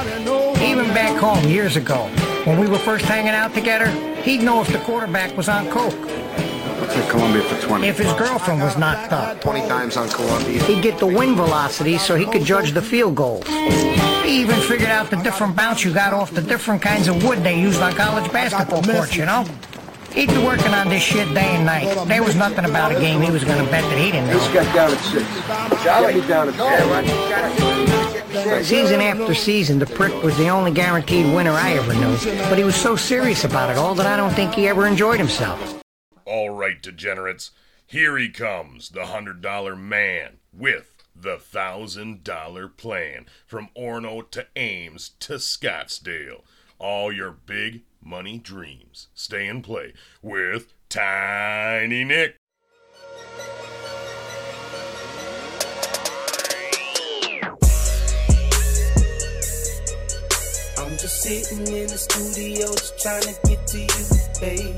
Even back home years ago, when we were first hanging out together, he'd know if the quarterback was on coke. Took Columbia for 20. If his girlfriend was knocked up, 20 times on Columbia. he'd get the wing velocity so he could judge the field goals. He even figured out the different bounce you got off the different kinds of wood they used on college basketball courts, you know? He'd be working on this shit day and night. There was nothing about a game he was going to bet that he didn't know. He's got down at six. Charlie down at ten. Season after season, the prick was the only guaranteed winner I ever knew. But he was so serious about it all that I don't think he ever enjoyed himself. All right, degenerates, here he comes, the hundred dollar man with the thousand dollar plan from Orno to Ames to Scottsdale. All your big money dreams stay and play with Tiny Nick. Just sitting in the studio just trying to get to you, babe.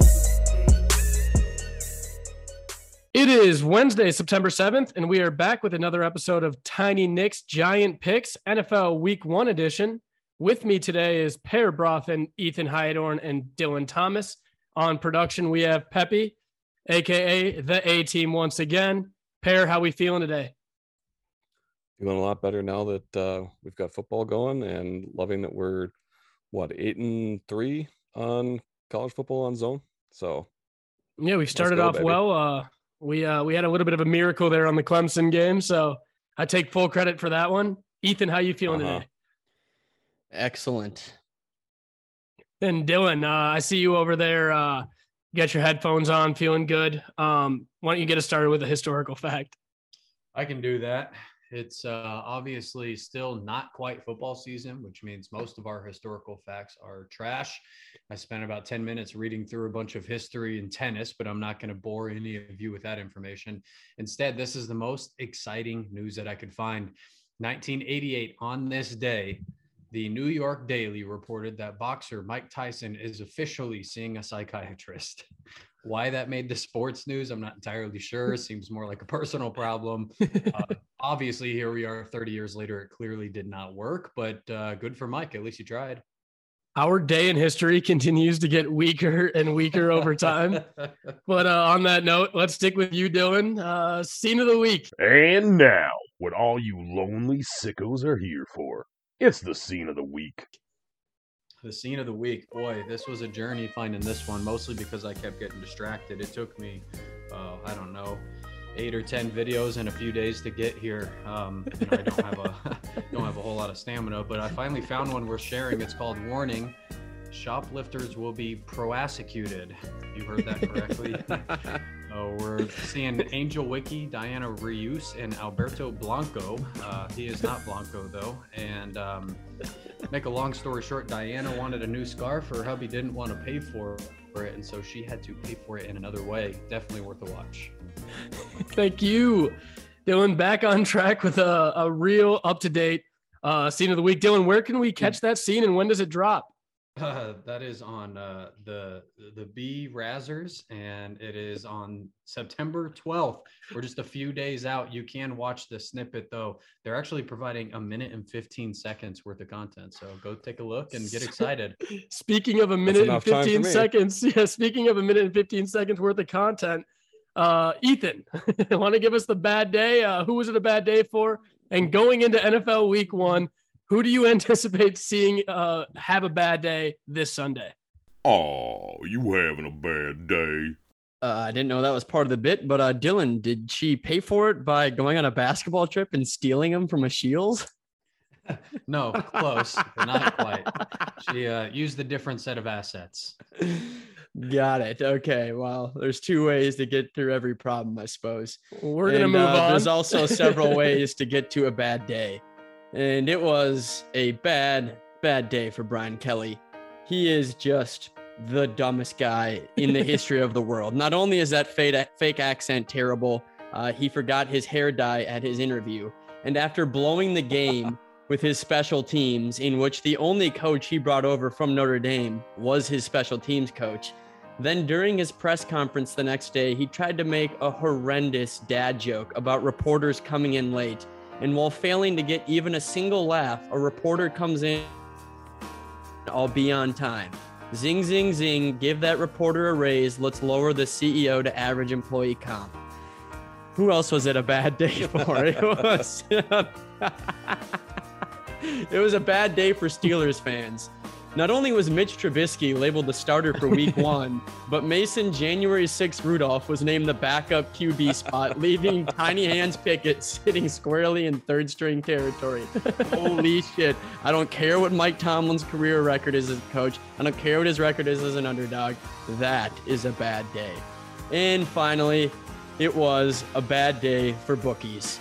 It is Wednesday, September 7th, and we are back with another episode of Tiny Nick's Giant Picks, NFL Week 1 edition. With me today is Per Broth and Ethan Heidorn and Dylan Thomas. On production, we have Peppy, aka the A team once again. Per, how we feeling today? feeling a lot better now that uh, we've got football going and loving that we're what eight and three on college football on zone so Yeah, we started go, off baby. well. Uh, we uh, we had a little bit of a miracle there on the Clemson game, so I take full credit for that one. Ethan, how you feeling Uh-huh. today? Excellent. And Dylan, uh, I see you over there. Uh, you got your headphones on, feeling good. Um, why don't you get us started with a historical fact? I can do that. It's uh, obviously still not quite football season, which means most of our historical facts are trash. I spent about 10 minutes reading through a bunch of history and tennis, but I'm not going to bore any of you with that information. Instead, this is the most exciting news that I could find. 1988, on this day, the New York Daily reported that boxer Mike Tyson is officially seeing a psychiatrist. Why that made the sports news, I'm not entirely sure. Seems more like a personal problem. Uh, obviously, here we are 30 years later. It clearly did not work, but uh, good for Mike. At least he tried. Our day in history continues to get weaker and weaker over time. But uh, on that note, let's stick with you, Dylan. Uh, scene of the week. And now, what all you lonely sickos are here for, it's the scene of the week. The scene of the week, boy, this was a journey finding this one, mostly because I kept getting distracted. It took me, uh, I don't know, eight or ten videos in a few days to get here. Um, you know, I don't have a don't have a whole lot of stamina, but I finally found one worth sharing. It's called "Warning: Shoplifters will be prosecuted." You heard that correctly. Uh, we're seeing Angel Wicky, Diana Rius, and Alberto Blanco. Uh, he is not Blanco though. And um, make a long story short, Diana wanted a new scarf. Her hubby didn't want to pay for it, and so she had to pay for it in another way. Definitely worth a watch. Thank you, Dylan. Back on track with a, a real up to date uh, scene of the week. Dylan, where can we catch that scene and when does it drop? Uh, that is on uh, the the Brazzers, and it is on September 12th. We're just a few days out. You can watch the snippet though. They're actually providing a minute and 15 seconds worth of content. So go take a look and get excited. Speaking of a minute and enough time for 15 seconds, yeah, speaking of a minute and 15 seconds worth of content, uh, Ethan, want to give us the bad day? Uh, who was it a bad day for? And going into NFL week one, who do you anticipate seeing uh, have a bad day this Sunday? Oh, you having a bad day? Uh, I didn't know that was part of the bit, but uh, Dylan, did she pay for it by going on a basketball trip and stealing them from a Shields? No, close, not quite. She uh, used a different set of assets. Got it. Okay. Well, there's two ways to get through every problem, I suppose. We're gonna move uh, on. There's also several ways to get to a bad day. And it was a bad, bad day for Brian Kelly. He is just the dumbest guy in the history of the world. Not only is that fake, fake accent terrible, uh, he forgot his hair dye at his interview. And after blowing the game with his special teams, in which the only coach he brought over from Notre Dame was his special teams coach, then during his press conference the next day, he tried to make a horrendous dad joke about reporters coming in late. And while failing to get even a single laugh, a reporter comes in I'll be on time. Zing, zing, zing. Give that reporter a raise. Let's lower the CEO to average employee comp. Who else was it a bad day for? It was. it was a bad day for Steelers fans. Not only was Mitch Trubisky labeled the starter for week one, but Mason January 6th Rudolph was named the backup QB spot, leaving Tiny Hands Pickett sitting squarely in third string territory. Holy shit. I don't care what Mike Tomlin's career record is as a coach. I don't care what his record is as an underdog. That is a bad day. And finally, it was a bad day for bookies.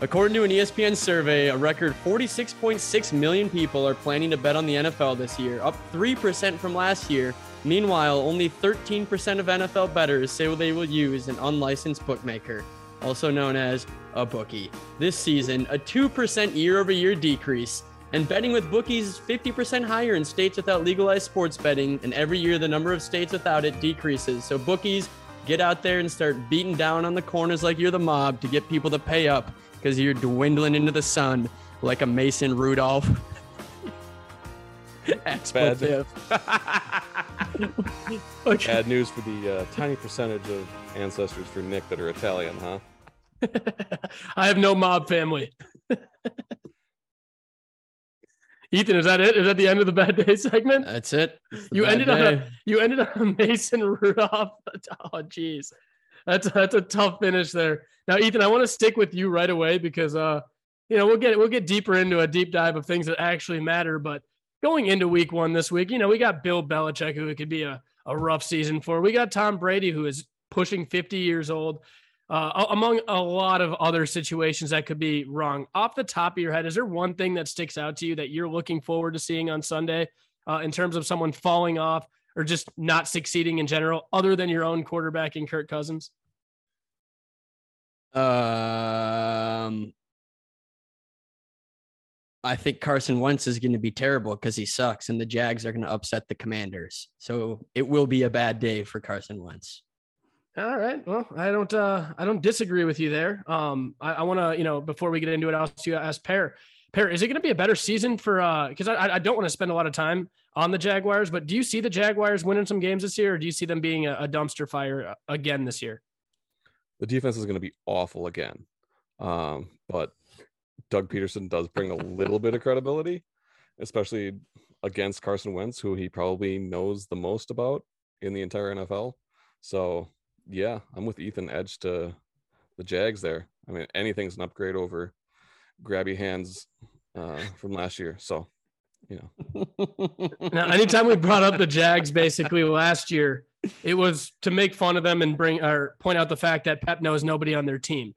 According to an ESPN survey, a record 46.6 million people are planning to bet on the NFL this year, up 3% from last year. Meanwhile, only 13% of NFL bettors say they will use an unlicensed bookmaker, also known as a bookie. This season, a 2% year over year decrease. And betting with bookies is 50% higher in states without legalized sports betting, and every year the number of states without it decreases. So, bookies, get out there and start beating down on the corners like you're the mob to get people to pay up because you're dwindling into the sun like a Mason Rudolph. Expletive. Okay. Bad news for the uh, tiny percentage of ancestors for Nick that are Italian, huh? I have no mob family. Ethan, is that it? Is that the end of the bad day segment? That's it. It's the You bad ended on a you ended on a Mason Rudolph. Oh, geez, that's that's a tough finish there. Now, Ethan, I want to stick with you right away because uh, you know, we'll get we'll get deeper into a deep dive of things that actually matter. But going into Week One this week, you know, we got Bill Belichick, who it could be a a rough season for. We got Tom Brady, who is pushing 50 years old. Uh, among a lot of other situations that could be wrong. Off the top of your head, is there one thing that sticks out to you that you're looking forward to seeing on Sunday uh, in terms of someone falling off or just not succeeding in general, other than your own quarterback and Kirk Cousins? Um, I think Carson Wentz is going to be terrible because he sucks, and the Jags are going to upset the Commanders. So it will be a bad day for Carson Wentz. All right. Well, I don't uh I don't disagree with you there. Um I, I wanna, you know, before we get into it, I'll ask you ask Per. Per, is it gonna be a better season for uh because I I don't want to spend a lot of time on the Jaguars, but do you see the Jaguars winning some games this year, or do you see them being a, a dumpster fire uh, again this year? The defense is going to be awful again. Um, but Doug Pederson does bring a little bit of credibility, especially against Carson Wentz, who he probably knows the most about in the entire NFL. So, yeah, I'm with Ethan Edge to the Jags there. I mean, anything's an upgrade over grabby hands uh, from last year. So, you know, Now, anytime we brought up the Jags basically last year, it was to make fun of them and bring or point out the fact that Pep knows nobody on their team.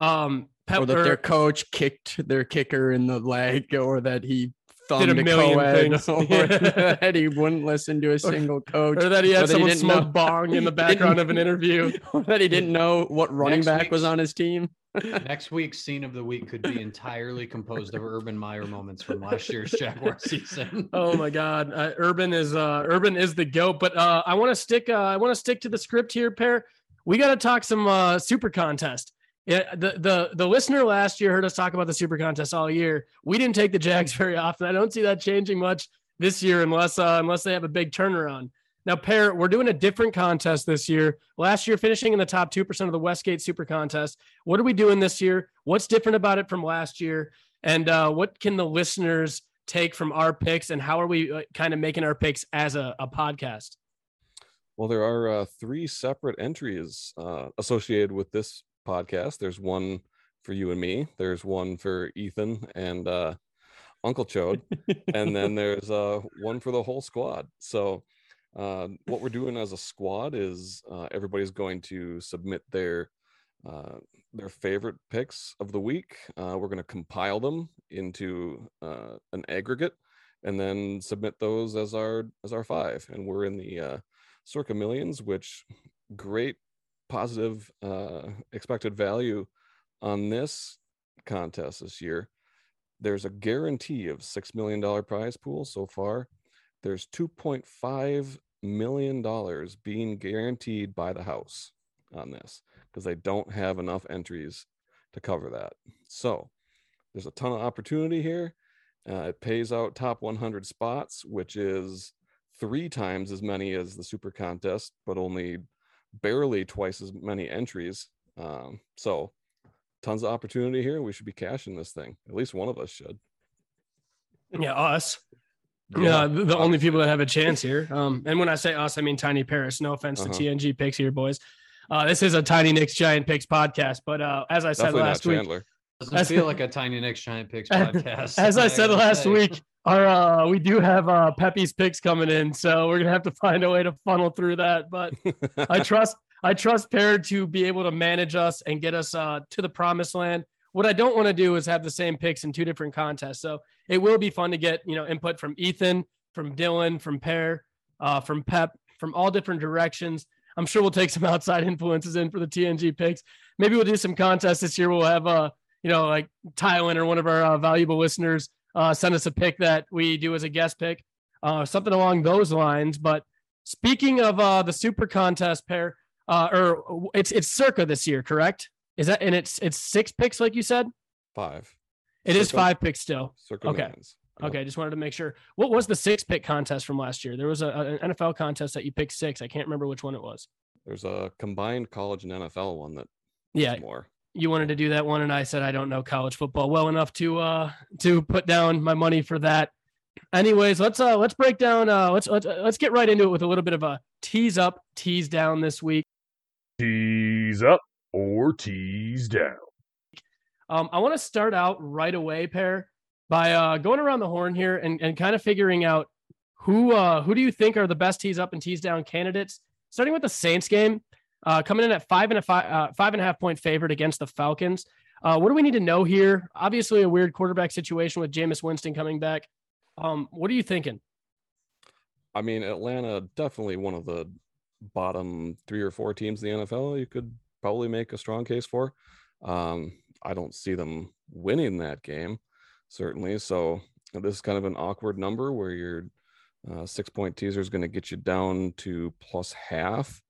Um, Pep or that or- their coach kicked their kicker in the leg, or that he thumbed Did a million co-ed, things. or Yeah. that he wouldn't listen to a single coach, or that he had someone smoke know- bong in the background of an interview. or that he didn't know what running Next back was on his team. Next week's scene of the week could be entirely composed of Urban Meyer moments from last year's Jaguar season. Oh my God, uh, Urban is uh, Urban is the goat. But uh, I want to stick. Uh, I want to stick to the script here, Per. We got to talk some uh, super contest. Yeah, the the the listener last year heard us talk about the super contest all year. We didn't take the Jags very often. I don't see that changing much this year unless uh, unless they have a big turnaround. Now, Per, we're doing a different contest this year. Last year, finishing in the top two percent of the Westgate Super Contest. What are we doing this year? What's different about it from last year? And uh, what can the listeners take from our picks? And how are we uh, kind of making our picks as a, a podcast? Well, there are uh, three separate entries uh, associated with this podcast. There's one for you and me. There's one for Ethan and uh, Uncle Chode, and then there's uh, one for the whole squad. So, uh, what we're doing as a squad is uh, everybody's going to submit their uh, their favorite picks of the week. Uh, we're going to compile them into uh, an aggregate, and then submit those as our as our five. And we're in the uh, circa millions, which great positive uh, expected value on this contest this year. There's a guarantee of six million dollar prize pool so far. There's 2.5 million dollars being guaranteed by the house on this because they don't have enough entries to cover that. So there's a ton of opportunity here. Uh, it pays out top 100 spots, which is three times as many as the Super Contest, but only barely twice as many entries. Um, so, tons of opportunity here. We should be cashing this thing. At least one of us should. Yeah, us. Yeah, the, the only people that have a chance here. Um, and when I say us, I mean Tiny Paris. No offense Uh-huh. to TNG picks here, boys. Uh, this is a Tiny Nick's Giant Picks podcast, but uh, as I said Definitely last week, Chandler. Doesn't As- feel like a Tiny Nick's Giant Picks podcast. as I said last say. week, our uh, we do have uh, Pepe's picks coming in, so we're gonna have to find a way to funnel through that. But I trust I trust Per to be able to manage us and get us uh, to the promised land. What I don't want to do is have the same picks in two different contests. So it will be fun to get you know input from Ethan, from Dylan, from Per, uh, from Pep, from all different directions. I'm sure we'll take some outside influences in for the TNG picks. Maybe we'll do some contests this year. We'll have uh, you know like Tylen or one of our uh, valuable listeners uh, send us a pick that we do as a guest pick, uh, something along those lines. But speaking of uh, the super contest Per, uh, or it's it's circa this year, correct? Is that and it's it's six picks like you said? Five. It is Circa- five picks still. Circa Okay. Millions. Yep. Okay, just wanted to make sure. What was the six pick contest from last year? There was a, a- an NFL contest that you picked six. I can't remember which one it was. There's a combined college and NFL one that Yeah, more. you wanted to do that one, and I said I don't know college football well enough to uh to put down my money for that. Anyways, let's uh let's break down uh let's let's let's get right into it with a little bit of a tease up, tease down this week. Tease up or tease down. Um, I want to start out right away, Per, by uh, going around the horn here and, and kind of figuring out who uh, who do you think are the best tease up and tease down candidates. Starting with the Saints game, uh, coming in at five and a five uh, five and a half point favorite against the Falcons. Uh, what do we need to know here? Obviously, a weird quarterback situation with Jameis Winston coming back. Um, what are you thinking? I mean, Atlanta definitely one of the bottom three or four teams in the NFL. You could probably make a strong case for. Um, I don't see them winning that game, certainly. So this is kind of an awkward number where your uh, six point teaser is going to get you down to plus half,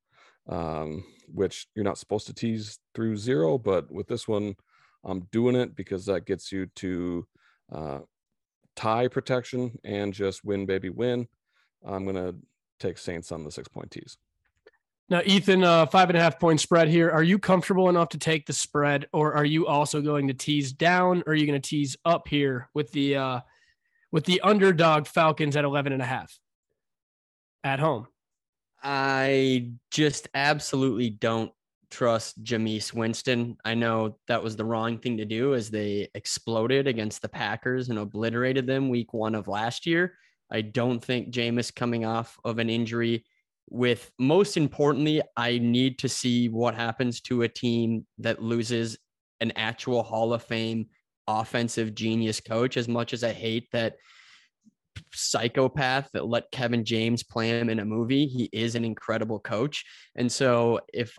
um, which you're not supposed to tease through zero. But with this one, I'm doing it because that gets you to uh, tie protection and just win, baby, win. I'm gonna take Saints on the six point tees. Now, Ethan, uh, five and a half point spread here. Are you comfortable enough to take the spread, or are you also going to tease down, or are you going to tease up here with the uh, with the underdog Falcons at 11 and a half at home? I just absolutely don't trust Jameis Winston. I know that was the wrong thing to do as they exploded against the Packers and obliterated them week one of last year. I don't think Jameis coming off of an injury with most importantly, I need to see what happens to a team that loses an actual Hall of Fame offensive genius coach as much as I hate that psychopath that let Kevin James play him in a movie. He is an incredible coach. And so if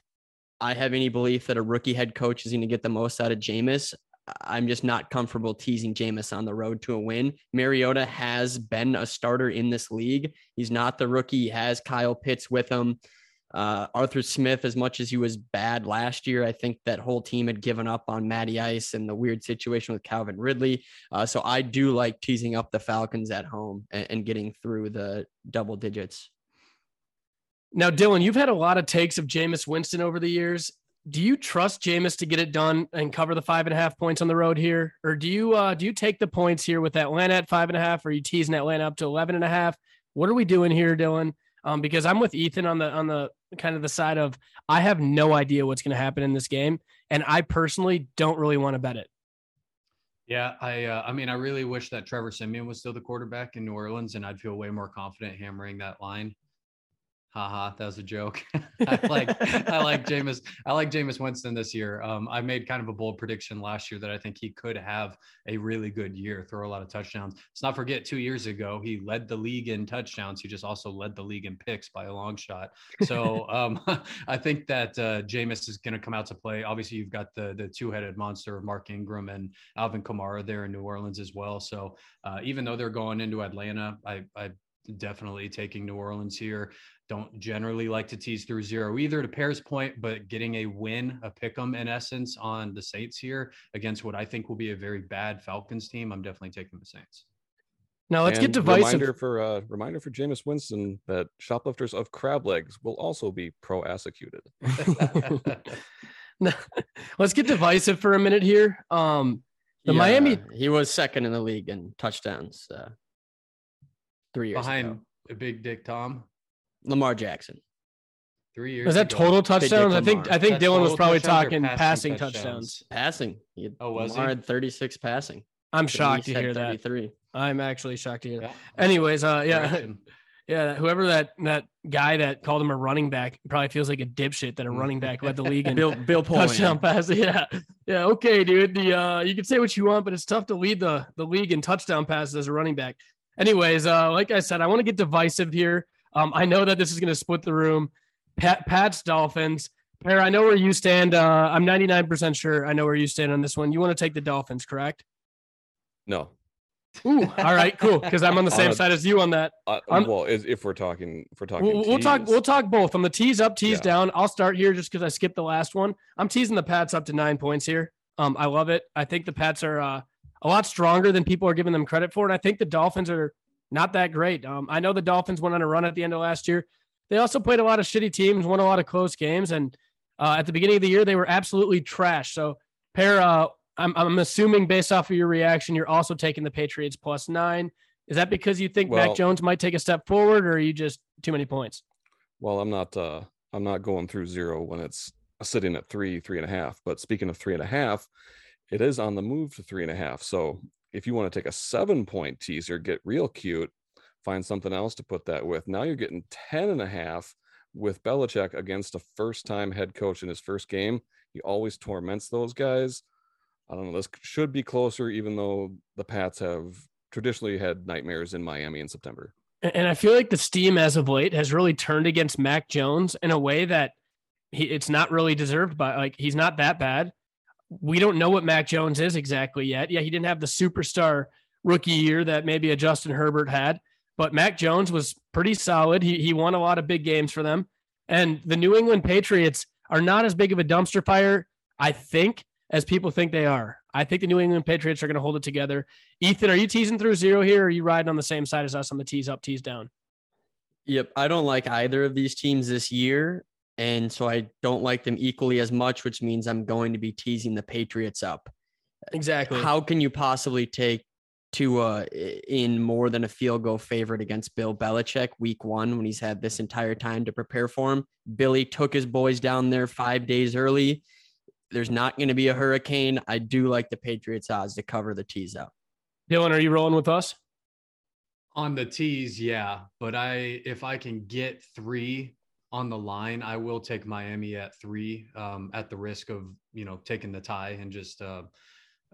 I have any belief that a rookie head coach is going to get the most out of Jameis, I'm just not comfortable teasing Jameis on the road to a win. Mariota has been a starter in this league. He's not the rookie. He has Kyle Pitts with him. Uh, Arthur Smith, as much as he was bad last year, I think that whole team had given up on Matty Ice and the weird situation with Calvin Ridley. Uh, so I do like teasing up the Falcons at home and, and getting through the double digits. Now, Dylan, you've had a lot of takes of Jameis Winston over the years. Do you trust Jameis to get it done and cover the five and a half points on the road here, or do you uh, do you take the points here with Atlanta at five and a half, or are you teasing Atlanta up to 11 and a half? What are we doing here, Dylan? Um, because I'm with Ethan on the on the kind of the side of I have no idea what's going to happen in this game, and I personally don't really want to bet it. Yeah, I uh, I mean, I really wish that Trevor Siemian was still the quarterback in New Orleans, and I'd feel way more confident hammering that line. Haha, that was a joke. I like I like Jameis. I like Jameis Winston this year. Um, I made kind of a bold prediction last year that I think he could have a really good year, throw a lot of touchdowns. Let's not forget, two years ago he led the league in touchdowns. He just also led the league in picks by a long shot. So um, I think that uh, Jameis is going to come out to play. Obviously, you've got the the two headed monster of Mark Ingram and Alvin Kamara there in New Orleans as well. So uh, even though they're going into Atlanta, I I definitely taking New Orleans here. Don't generally like to tease through zero either to Per's point, but getting a win, a pick 'em in essence on the Saints here against what I think will be a very bad Falcons team. I'm definitely taking the Saints. Now let's get divisive. Reminder for uh, reminder for Jameis Winston that shoplifters of crab legs will also be prosecuted. No, let's get divisive for a minute here. Um, the Yeah, Miami He was second in the league in touchdowns uh, three years Behind ago. a big dick Tom. Lamar Jackson. Three years. was that ago. total touchdowns? I think I think That's Dylan was probably talking passing, passing touchdowns. touchdowns? Passing. He had, Oh, was Lamar he? had 36 passing. I'm but shocked to had hear that. 33. I'm actually shocked to hear that. Yeah. Anyways, uh, yeah, yeah. Whoever that that guy that called him a running back probably feels like a dipshit that a running back led the league in Bill Bill touchdown Polian. pass. Yeah, yeah. Okay, dude. The uh, you can say what you want, but it's tough to lead the the league in touchdown passes as a running back. Anyways, uh, like I said, I want to get divisive here. Um, I know that this is going to split the room. Pat, Pat's Dolphins. Per, I know where you stand. Uh, I'm 99% sure I know where you stand on this one. You want to take the Dolphins, correct? No, Ooh, all right, cool. Because I'm on the same Uh, side as you on that. uh, I'm- well, if we're talking, if we're talking, We'll, we'll talk. We'll talk both. On the tees up, tease Yeah. down. I'll start here just because I skipped the last one. I'm teasing the Pats up to nine points here. Um, I love it. I think the Pats are uh, a lot stronger than people are giving them credit for, and I think the Dolphins are not that great. Um, I know the Dolphins went on a run at the end of last year. They also played a lot of shitty teams, won a lot of close games, and uh, at the beginning of the year they were absolutely trash. So, Per. Uh, I'm I'm assuming based off of your reaction, you're also taking the Patriots plus nine. Is that because you think Well- Mac Jones might take a step forward, or are you just too many points? Well, I'm not. uh I'm not going through zero when it's sitting at three, three and a half. But speaking of three and a half, it is on the move to three and a half. So if you want to take a seven point teaser, get real cute, find something else to put that with. Now you're getting 10 and a half with Belichick against a first time head coach in his first game. He always torments those guys. I don't know. This should be closer, even though the Pats have traditionally had nightmares in Miami in September. And I feel like the steam as of late has really turned against Mac Jones in a way that he, it's not really deserved by like he's not that bad. We don't know what Mac Jones is exactly yet. Yeah, he didn't have the superstar rookie year that maybe a Justin Herbert had, but Mac Jones was pretty solid. He he won a lot of big games for them. And the New England Patriots are not as big of a dumpster fire, I think, as people think they are. I think the New England Patriots are going to hold it together. Ethan, are you teasing through zero here? Or are you riding on the same side as us on the tease up, tease down? Yep. I don't like either of these teams this year. And so I don't like them equally as much, which means I'm going to be teasing the Patriots up. Exactly. How can you possibly take Tua uh, i- in more than a field goal favorite against Bill Belichick week one when he's had this entire time to prepare for him? Billy took his boys down there five days early. There's not going to be a hurricane. I do like the Patriots odds to cover the tease up. Dylan, are you rolling with us? On the tees, yeah. But I if I can get three on the line, I will take Miami at three, um, at the risk of, you know, taking the tie and just uh,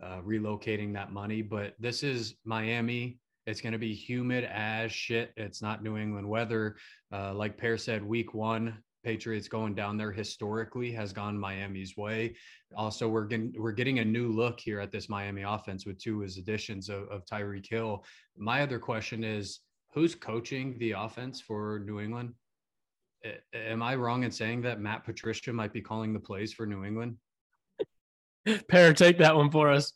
uh relocating that money. But this is Miami. It's going to be humid as shit. It's not New England weather. Uh, like Per said, week one, Patriots going down there historically has gone Miami's way. Also, we're getting we're getting a new look here at this Miami offense with two his additions of, of Tyreek Hill. My other question is, who's coaching the offense for New England? A- Am I wrong in saying that Matt Patricia might be calling the plays for New England? Per, take that one for us.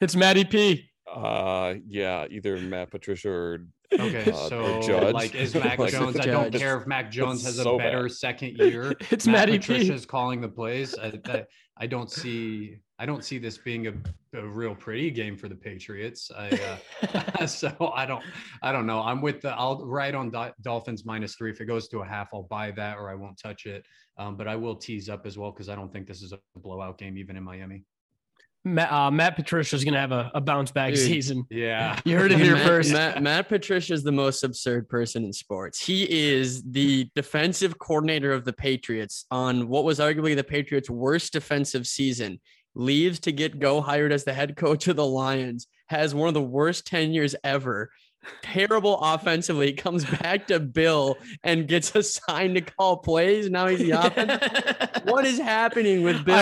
It's Matty P. Uh, yeah, either Matt Patricia or Okay, Uh, so Judge. like is Mac Like, Jones? I don't care if Mac Jones has a better bad. second year. It's Matt Matty P. Patricia's calling the plays. I, that, I don't see. I don't see this being a, a real pretty game for the Patriots. I, uh, so I don't. I don't know. I'm with the. I'll write on Dol- Dolphins minus three. If it goes to a half, I'll buy that or I won't touch it. Um, but I will tease up as well because I don't think this is a blowout game even in Miami. Matt, uh, Matt Patricia's going to have a, a bounce back Dude. season. Yeah. You heard it here Matt, first. Matt, Matt Patricia is the most absurd person in sports. He is the defensive coordinator of the Patriots on what was arguably the Patriots' worst defensive season. Leaves to get go hired as the head coach of the Lions. Has one of the worst tenures ever. Terrible offensively. Comes back to Bill and gets assigned to call plays. Now he's the offense. what is happening with Bill?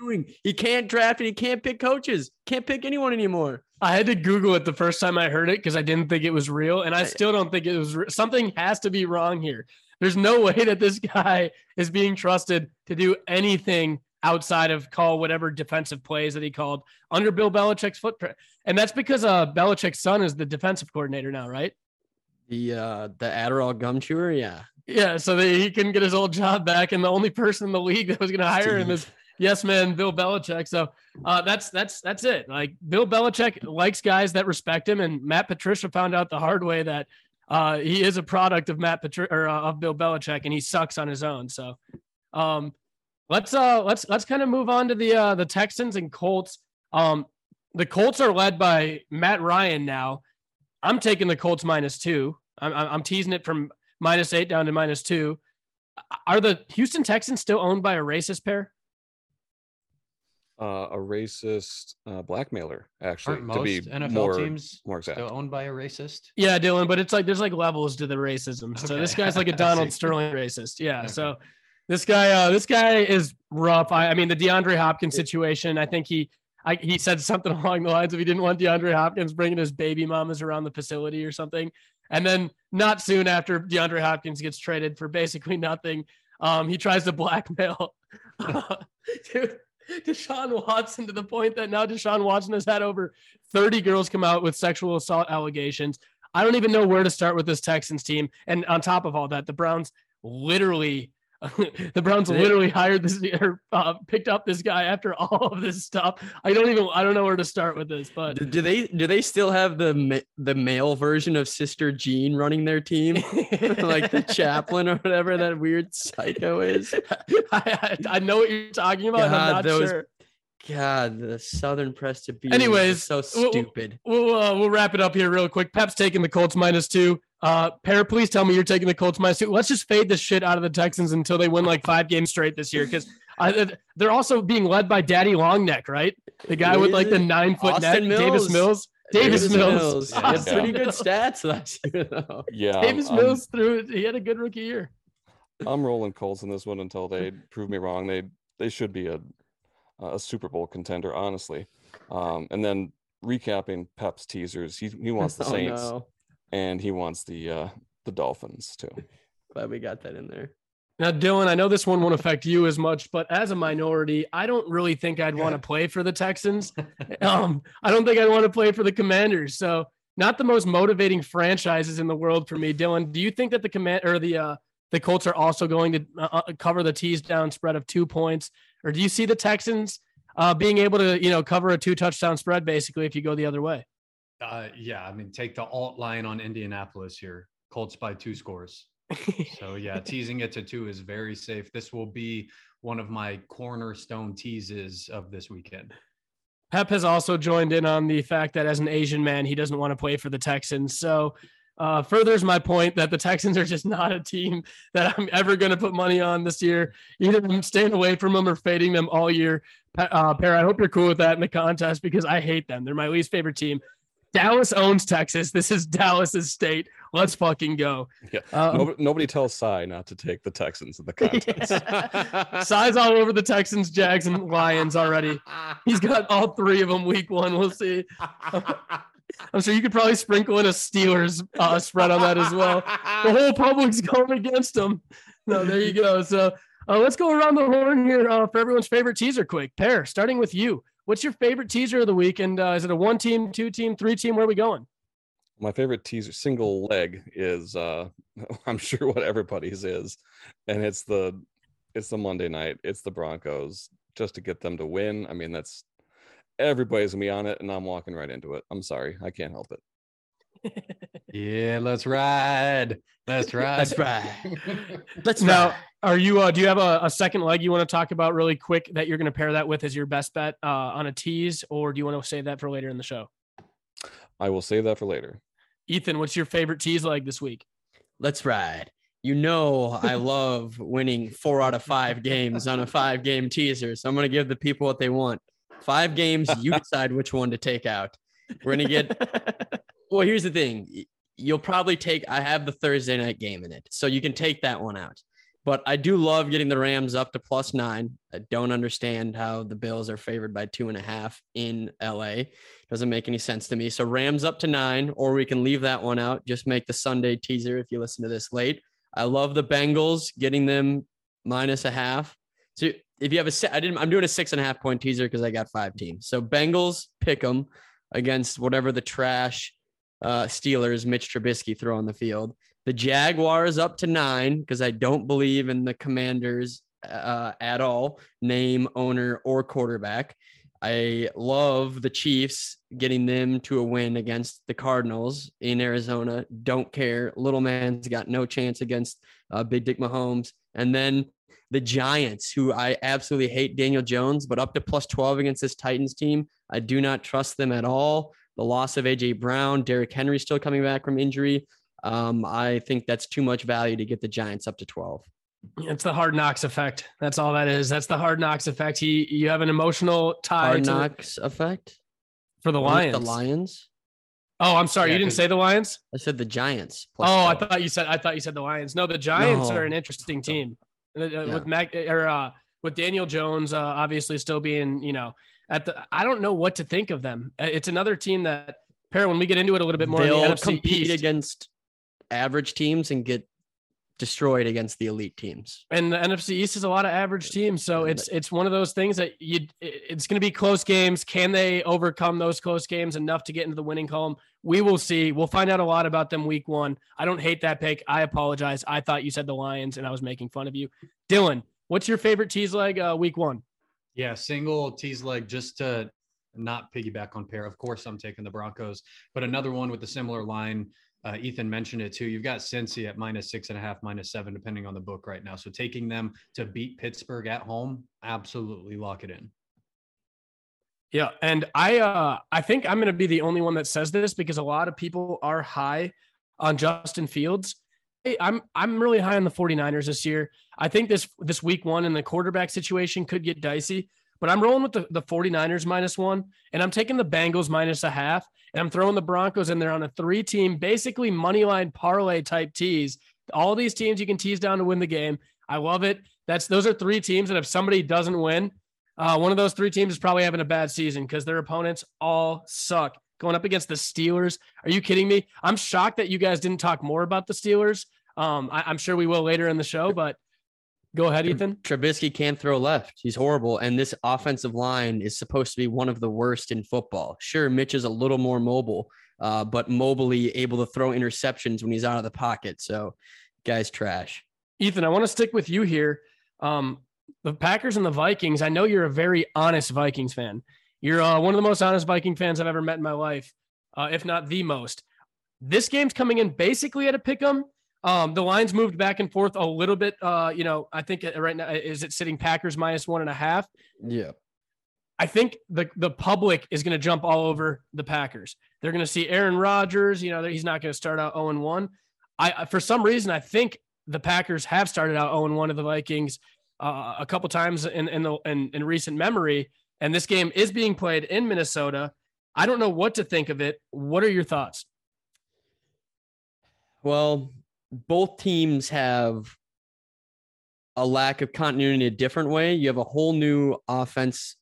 I had to- What is he doing? He can't draft and he can't pick coaches. Can't pick anyone anymore. I had to Google it the first time I heard it because I didn't think it was real, and I still don't think it was. Re- Something has to be wrong here. There's no way that this guy is being trusted to do anything outside of call whatever defensive plays that he called under Bill Belichick's footprint. And that's because uh Belichick's son is the defensive coordinator now, right? The uh the Adderall gum chewer, yeah. Yeah, so that he couldn't get his old job back, and the only person in the league that was going to hire him is yes man Bill Belichick. So uh, that's that's that's it. Like Bill Belichick likes guys that respect him, and Matt Patricia found out the hard way that uh, he is a product of Matt Patri- or uh, of Bill Belichick, and he sucks on his own. So um, let's uh let's let's kind of move on to the uh, the Texans and Colts. Um, the Colts are led by Matt Ryan now. I'm taking the Colts minus two. I'm I'm teasing it from minus eight down to minus two. Are the Houston Texans still owned by a racist Per? Uh, a racist uh, blackmailer, actually, Aren't to most be NFL more, teams more exact. still owned by a racist? Yeah, Dylan, but it's like there's like levels to the racism. So this guy's like a Donald. Sterling racist. Yeah. Okay. So this guy, uh, this guy is rough. I, I mean, the DeAndre Hopkins situation. I think he, I, he said something along the lines of he didn't want DeAndre Hopkins bringing his baby mamas around the facility or something. And then not soon after DeAndre Hopkins gets traded for basically nothing, um, he tries to blackmail dude, Deshaun Watson to the point that now Deshaun Watson has had over 30 girls come out with sexual assault allegations. I don't even know where to start with this Texans team. And on top of all that, the Browns literally, the Browns literally hired this or uh, picked up this guy after all of this stuff. I don't even, I don't know where to start with this, but Do, they do they still have the ma- the male version of Sister Jean running their team, like the chaplain or whatever that weird psycho is? I, I, I know what you're talking about. and I'm not those- sure. God, the Southern Presbyterians. Anyways, are so we'll- stupid. We'll uh, we'll wrap it up here real quick. Pep's taking the Colts minus two. Uh, Per, please tell me you're taking the Colts minus two. Let's just fade the shit out of the Texans until they win like five games straight this year because they're also being led by Daddy Longneck, right? The guy with like the nine foot neck, Austin Davis Mills. Mills. Davis, Davis Mills. He had Austin pretty good stats last year, though. yeah, Davis I'm, Mills threw. He had a good rookie year. I'm rolling Colts in this one until they prove me wrong. They they should be a a Super Bowl contender, honestly. Um, and then recapping Pep's teasers, he he wants the Oh, Saints no. and he wants the uh, the Dolphins too. Glad we got that in there. Now, Dylan, I know this one won't affect you as much, but as a minority, I don't really think I'd want to play for the Texans. Um, I don't think I'd want to play for the Commanders. So, not the most motivating franchises in the world for me. Dylan, do you think that the command or the uh, the Colts are also going to uh, uh, cover the tease down spread of two points, or do you see the Texans uh, being able to you know cover a two touchdown spread basically if you go the other way? Uh, yeah, I mean, take the alt line on Indianapolis here. Colts by two scores. So yeah, teasing it to two is very safe. This will be one of my cornerstone teases of this weekend. Pep has also joined in on the fact that as an Asian man, he doesn't want to play for the Texans. So, uh, furthers my point that the Texans are just not a team that I'm ever going to put money on this year. Either I'm staying away from them or fading them all year. Pa- Uh, Per, I hope you're cool with that in the contest because I hate them. They're my least favorite team. Dallas owns Texas. This is Dallas's state. Let's fucking go. Yeah. Um, nobody, nobody tells Cy not to take the Texans in the contest. Size all over the Texans, Jags, and Lions already. He's got all three of them week one. We'll see. I'm sure you could probably sprinkle in a Steelers uh, spread on that as well. The whole public's going against them. No, there you go. So uh, let's go around the horn here uh, for everyone's favorite teaser quick. Per, starting with you. What's your favorite teaser of the week? And uh, is it a one team, two team, three team? Where are we going? My favorite teaser single leg is uh I'm sure what everybody's is, and it's the it's the Monday night, it's the Broncos, just to get them to win. I mean, that's everybody's gonna be on it, and I'm walking right into it. I'm sorry, I can't help it. Yeah, let's ride. Let's ride. That's right. Let's Now, ride. are you? Uh, do you have a, a second leg you want to talk about really quick that you're going to pair that with as your best bet uh, on a tease, or do you want to save that for later in the show? I will save that for later. Ethan, what's your favorite tease leg this week? Let's ride. You know, I love winning four out of five games on a five game teaser. So I'm going to give the people what they want. Five games, you decide which one to take out. We're going to get, well, here's the thing. You'll probably take, I have the Thursday night game in it. So you can take that one out. But I do love getting the Rams up to plus nine. I don't understand how the Bills are favored by two and a half in LA. Doesn't make any sense to me. So Rams up to nine, or we can leave that one out. Just make the Sunday teaser if you listen to this late. I love the Bengals getting them minus a half. So if you have a I didn't. I'm doing a six and a half point teaser because I got five teams. So Bengals pick them against whatever the trash uh, Steelers Mitch Trubisky throw on the field. The Jaguars up to nine because I don't believe in the Commanders uh, at all, name, owner, or quarterback. I love the Chiefs getting them to a win against the Cardinals in Arizona. Don't care. Little man's got no chance against uh, Big Dick Mahomes. And then the Giants, who I absolutely hate Daniel Jones, but up to plus 12 against this Titans team. I do not trust them at all. The loss of AJ Brown, Derrick Henry still coming back from injury. Um, I think that's too much value to get the Giants up to 12. It's the hard knocks effect. That's all that is. That's the hard knocks effect. He, you have an emotional tie Hard to knocks effect for the Lions. The Lions. Oh, I'm sorry. Yeah, you didn't say the Lions. I said the Giants. Oh, I thought you said I thought you said the Lions. No, the Giants No. are an interesting team Yeah. with Mac or uh, with Daniel Jones uh, obviously still being you know at the. I don't know what to think of them. Uh, It's another team that. Per when we get into it a little bit more. the They'll NFC compete East, against average teams and get destroyed against the elite teams. and the NFC East is a lot of average teams, so it's it's one of those things that you it's going to be close games. Can they overcome those close games enough to get into the winning column? We will see. We'll find out a lot about them week one. I don't hate that pick. I apologize. I thought you said the Lions, and I was making fun of you. Dylan, what's your favorite tease leg uh, week one? Yeah, single tease leg just to not piggyback on Per. Of course, I'm taking the Broncos, but another one with a similar line. Uh, Ethan mentioned it too. You've got Cincy at minus six and a half, minus seven, depending on the book right now. So taking them to beat Pittsburgh at home, absolutely lock it in. Yeah, and I uh I think I'm going to be the only one that says this because a lot of people are high on Justin Fields. Hey, I'm I'm really high on the 49ers this year. I think this this week 1 in the quarterback situation could get dicey, but I'm rolling with the, the 49ers minus 1 and I'm taking the Bengals minus a half and I'm throwing the Broncos in there on a three team basically money line parlay type tease. All these teams you can tease down to win the game. I love it. That's those are three teams that if somebody doesn't win, uh, one of those three teams is probably having a bad season because their opponents all suck. Going up against the Steelers. Are you kidding me? I'm shocked that you guys didn't talk more about the Steelers. Um, I, I'm sure we will later in the show, but go ahead, Ethan. Trubisky can't throw left. He's horrible. And this offensive line is supposed to be one of the worst in football. Sure, Mitch is a little more mobile, uh, but mobily able to throw interceptions when he's out of the pocket. So, guy's trash. Ethan, I want to stick with you here. Um, the Packers and the Vikings. I know you're a very honest Vikings fan. You're uh, one of the most honest Viking fans I've ever met in my life, uh, if not the most. This game's coming in basically at a pick 'em. Um, the lines moved back and forth a little bit. Uh, you know, I think right now is it sitting Packers minus one and a half. Yeah. I think the the public is going to jump all over the Packers. They're going to see Aaron Rodgers. You know, he's not going to start out 0 and 1. I for some reason I think the Packers have started out 0 and 1 of the Vikings uh, a couple times in in the in, in recent memory, and this game is being played in Minnesota. I don't know what to think of it. What are your thoughts? Well, both teams have a lack of continuity in a different way. You have a whole new offense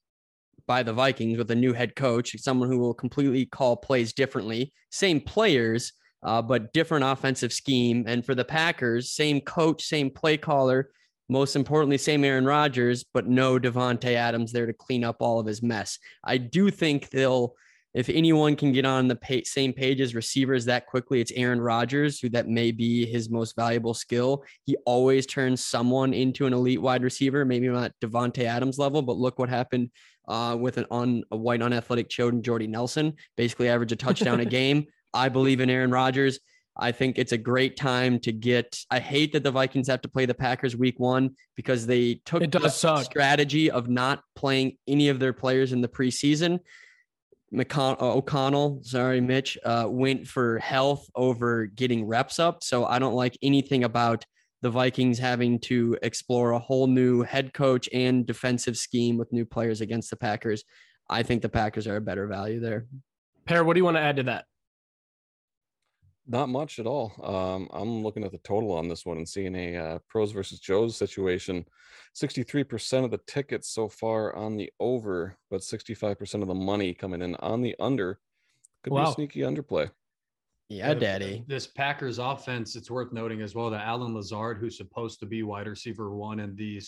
by the Vikings with a new head coach, someone who will completely call plays differently. Same players, uh, but different offensive scheme. And for the Packers, same coach, same play caller. Most importantly, same Aaron Rodgers, but no Davante Adams there to clean up all of his mess. I do think they'll if anyone can get on the pa- same page as receivers that quickly, it's Aaron Rodgers, who that may be his most valuable skill. He always turns someone into an elite wide receiver, maybe not Davante Adams level, but look what happened uh, with an on a white unathletic Choden Jordy Nelson, basically average a touchdown a game. I believe in Aaron Rodgers. I think it's a great time to get. I hate that the Vikings have to play the Packers week one because they took the suck. strategy of not playing any of their players in the preseason. McCon- uh, O'Connell, sorry, Mitch, uh, went for health over getting reps up. So I don't like anything about the Vikings having to explore a whole new head coach and defensive scheme with new players against the Packers. I think the Packers are a better value there. Per, what do you want to add to that? Not much at all. Um, I'm looking at the total on this one and seeing a uh, pros versus Joes situation. 63% of the tickets so far on the over, but 65% of the money coming in on the under. Could be Wow. a sneaky underplay. Yeah, daddy. This Packers offense, it's worth noting as well that Allen Lazard, who's supposed to be wide receiver one and the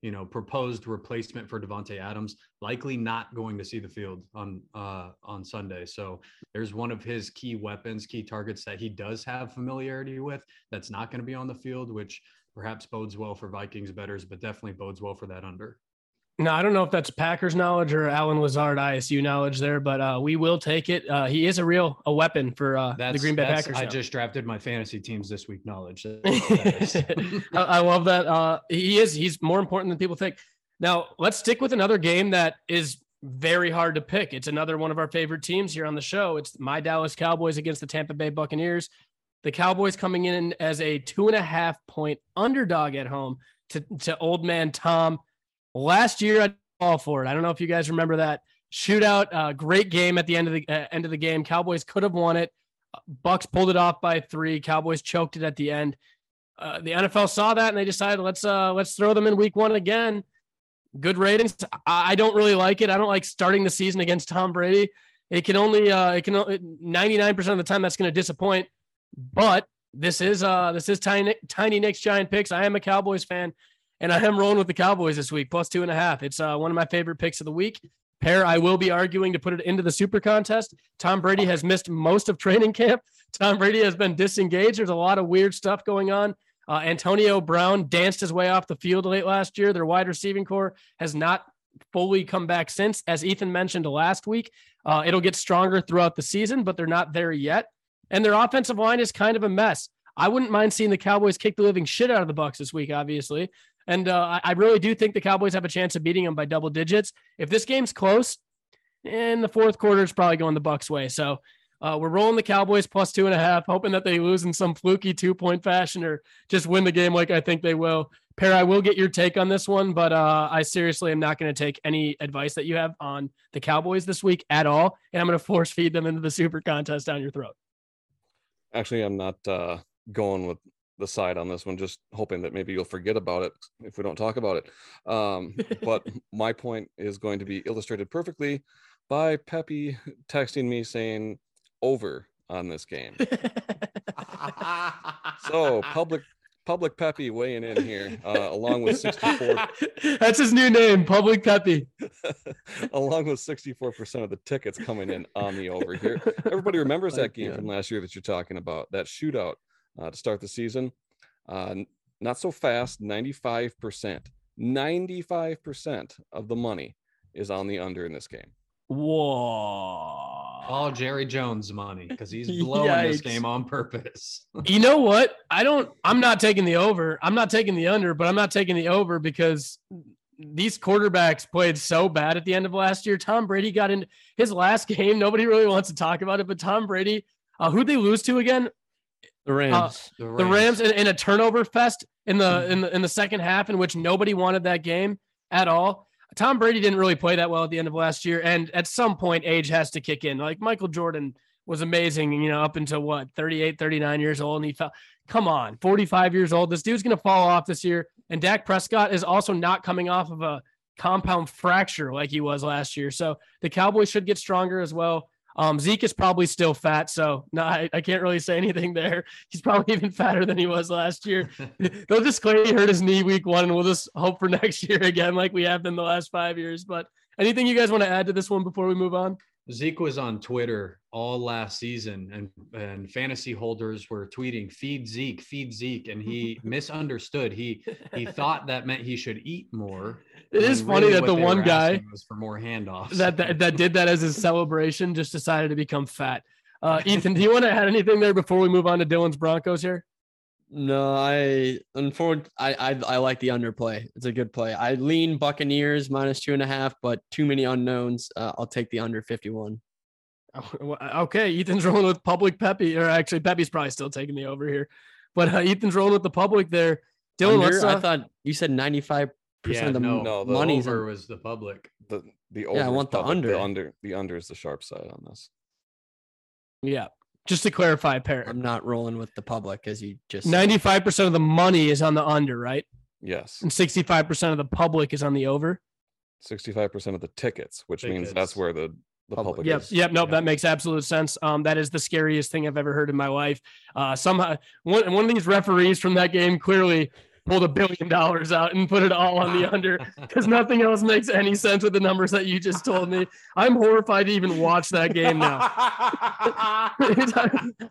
you know proposed replacement for Davante Adams, likely not going to see the field on uh, on Sunday. So there's one of his key weapons, key targets that he does have familiarity with. That's not going to be on the field, which perhaps bodes well for Vikings betters, but definitely bodes well for that under. No, I don't know if that's Packers knowledge or Allen Lazard ISU knowledge there, but uh, we will take it. Uh, he is a real a weapon for uh, the Green Bay Packers. I now. just drafted my fantasy teams this week. Knowledge. I, I love that. Uh, he is. He's more important than people think. Now let's stick with another game that is very hard to pick. It's another one of our favorite teams here on the show. It's my Dallas Cowboys against the Tampa Bay Buccaneers. The Cowboys coming in as a two and a half point underdog at home to, to old man Tom. Last year, I fall for it. I don't know if you guys remember that shootout. Uh, great game at the end of the uh, end of the game. Cowboys could have won it. Bucks pulled it off by three. Cowboys choked it at the end. Uh, the NFL saw that and they decided let's uh, let's throw them in week one again. Good ratings. I, I don't really like it. I don't like starting the season against Tom Brady. It can only uh, it can ninety nine percent of the time that's going to disappoint. But this is uh this is tiny tiny Nick's giant picks. I am a Cowboys fan and I am rolling with the Cowboys this week, plus two and a half. It's uh, one of my favorite picks of the week. Per, I will be arguing to put it into the super contest. Tom Brady has missed most of training camp. Tom Brady has been disengaged. There's a lot of weird stuff going on. Uh, Antonio Brown danced his way off the field late last year. Their wide receiving core has not fully come back since. As Ethan mentioned last week, uh, it'll get stronger throughout the season, but they're not there yet. And their offensive line is kind of a mess. I wouldn't mind seeing the Cowboys kick the living shit out of the Bucks this week, obviously. And uh, I really do think the Cowboys have a chance of beating them by double digits. If this game's close, and the fourth quarter, is probably going the Bucks' way. So uh, we're rolling the Cowboys plus two and a half, hoping that they lose in some fluky two point fashion or just win the game like I think they will. Per, I will get your take on this one, but uh, I seriously am not going to take any advice that you have on the Cowboys this week at all, and I'm going to force feed them into the Super Contest down your throat. Actually, I'm not uh, going with the side on this one, just hoping that maybe you'll forget about it if we don't talk about it. Um, but my point is going to be illustrated perfectly by Peppy texting me saying over on this game. so public public Peppy weighing in here, uh, along with 64. That's his new name, Public Peppy. along with 64% of the tickets coming in on the over here. Everybody remembers that game from last year that you're talking about, that shootout uh, to start the season. Uh, not so fast, 95%. 95% of the money is on the under in this game. Whoa. All Jerry Jones money because he's blowing Yikes. this game on purpose. you know what? I don't, I'm not taking the over. I'm not taking the under, but I'm not taking the over because these quarterbacks played so bad at the end of last year. Tom Brady got in his last game. Nobody really wants to talk about it, but Tom Brady, uh, who'd they lose to again? The Rams. Uh, the Rams, the Rams in, in, a turnover fest in the, mm-hmm. in the in the second half in which nobody wanted that game at all. Tom Brady didn't really play that well at the end of last year, and at some point, age has to kick in. Like Michael Jordan was amazing, you know, up until what 38, 39 years old, and he felt, come on, 45 years old. This dude's gonna fall off this year, and Dak Prescott is also not coming off of a compound fracture like he was last year. So the Cowboys should get stronger as well. Um, Zeke is probably still fat, so no, I, I, can't really say anything there. He's probably even fatter than he was last year. They'll just claim he hurt his knee week one, and we'll just hope for next year again, like we have been the last five years. But anything you guys want to add to this one before we move on? Zeke was on Twitter all last season, and and fantasy holders were tweeting "Feed Zeke, feed Zeke," and he misunderstood. He he thought that meant he should eat more. It is funny really that the one guy was for more handoffs that, that that did that as his celebration just decided to become fat. Uh, Ethan, do you want to add anything there before we move on to Dylan's Broncos here? No, I unfortunately I, I I like the underplay. It's a good play. I lean Buccaneers minus two and a half, but too many unknowns. Uh, I'll take the under fifty one. Okay, Ethan's rolling with public Peppy, or actually Peppy's probably still taking the over here, but uh, Ethan's rolling with the public there. Dylan, under, uh, I thought you said ninety five percent of the no, no the money's over was the public. The the over. Yeah, I want the public. under. The under the under is the sharp side on this. Yeah, just to clarify, Parrot. I'm not rolling with the public as you just 95% of the money is on the under, right? Yes. And 65% of the public is on the over. 65% of the tickets, which tickets. means that's where the the Public. public. Yep. is. Yep. Nope. Yeah. That makes absolute sense. Um, that is the scariest thing I've ever heard in my life. Uh, somehow one one of these referees from that game clearly pulled a billion dollars out and put it all on the under because nothing else makes any sense with the numbers that you just told me. I'm horrified to even watch that game now. I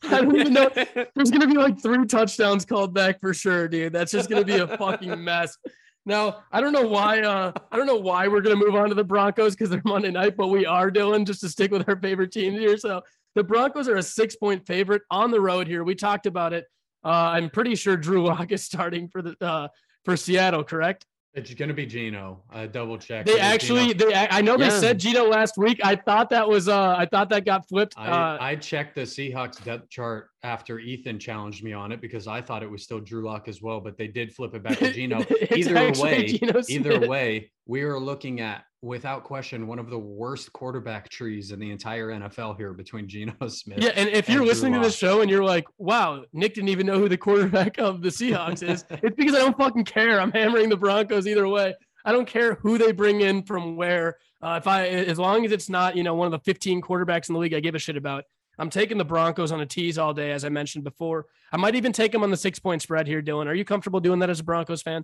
don't even know. There's gonna be like three touchdowns called back for sure, dude. That's just gonna be a fucking mess. Now, I don't know why. Uh, I don't know why we're gonna move on to the Broncos because they're Monday night, but we are Dylan just to stick with our favorite teams here. So the Broncos are a six-point favorite on the road here. We talked about it. Uh, I'm pretty sure Drew Lock is starting for the uh, for Seattle, correct? It's going to be Geno. I double check. They actually, Geno. they I know they Yeah. said Geno last week. I thought that was uh, I thought that got flipped. I, Uh, I checked the Seahawks depth chart after Ethan challenged me on it because I thought it was still Drew Lock as well, but they did flip it back to Geno. Either way, Geno either way, we are looking at without question one of the worst quarterback trees in the entire NFL here between Geno Smith. Yeah, and if you're Drew listening to this show and you're like, "Wow, Nick didn't even know who the quarterback of the Seahawks is," it's because I don't fucking care. I'm hammering the Broncos either way. I don't care who they bring in from where. Uh, if I, as long as it's not, you know, one of the 15 quarterbacks in the league, I give a shit about. I'm taking the Broncos on a tease all day, as I mentioned before. I might even take them on the six point spread here, Dylan. Are you comfortable doing that as a Broncos fan?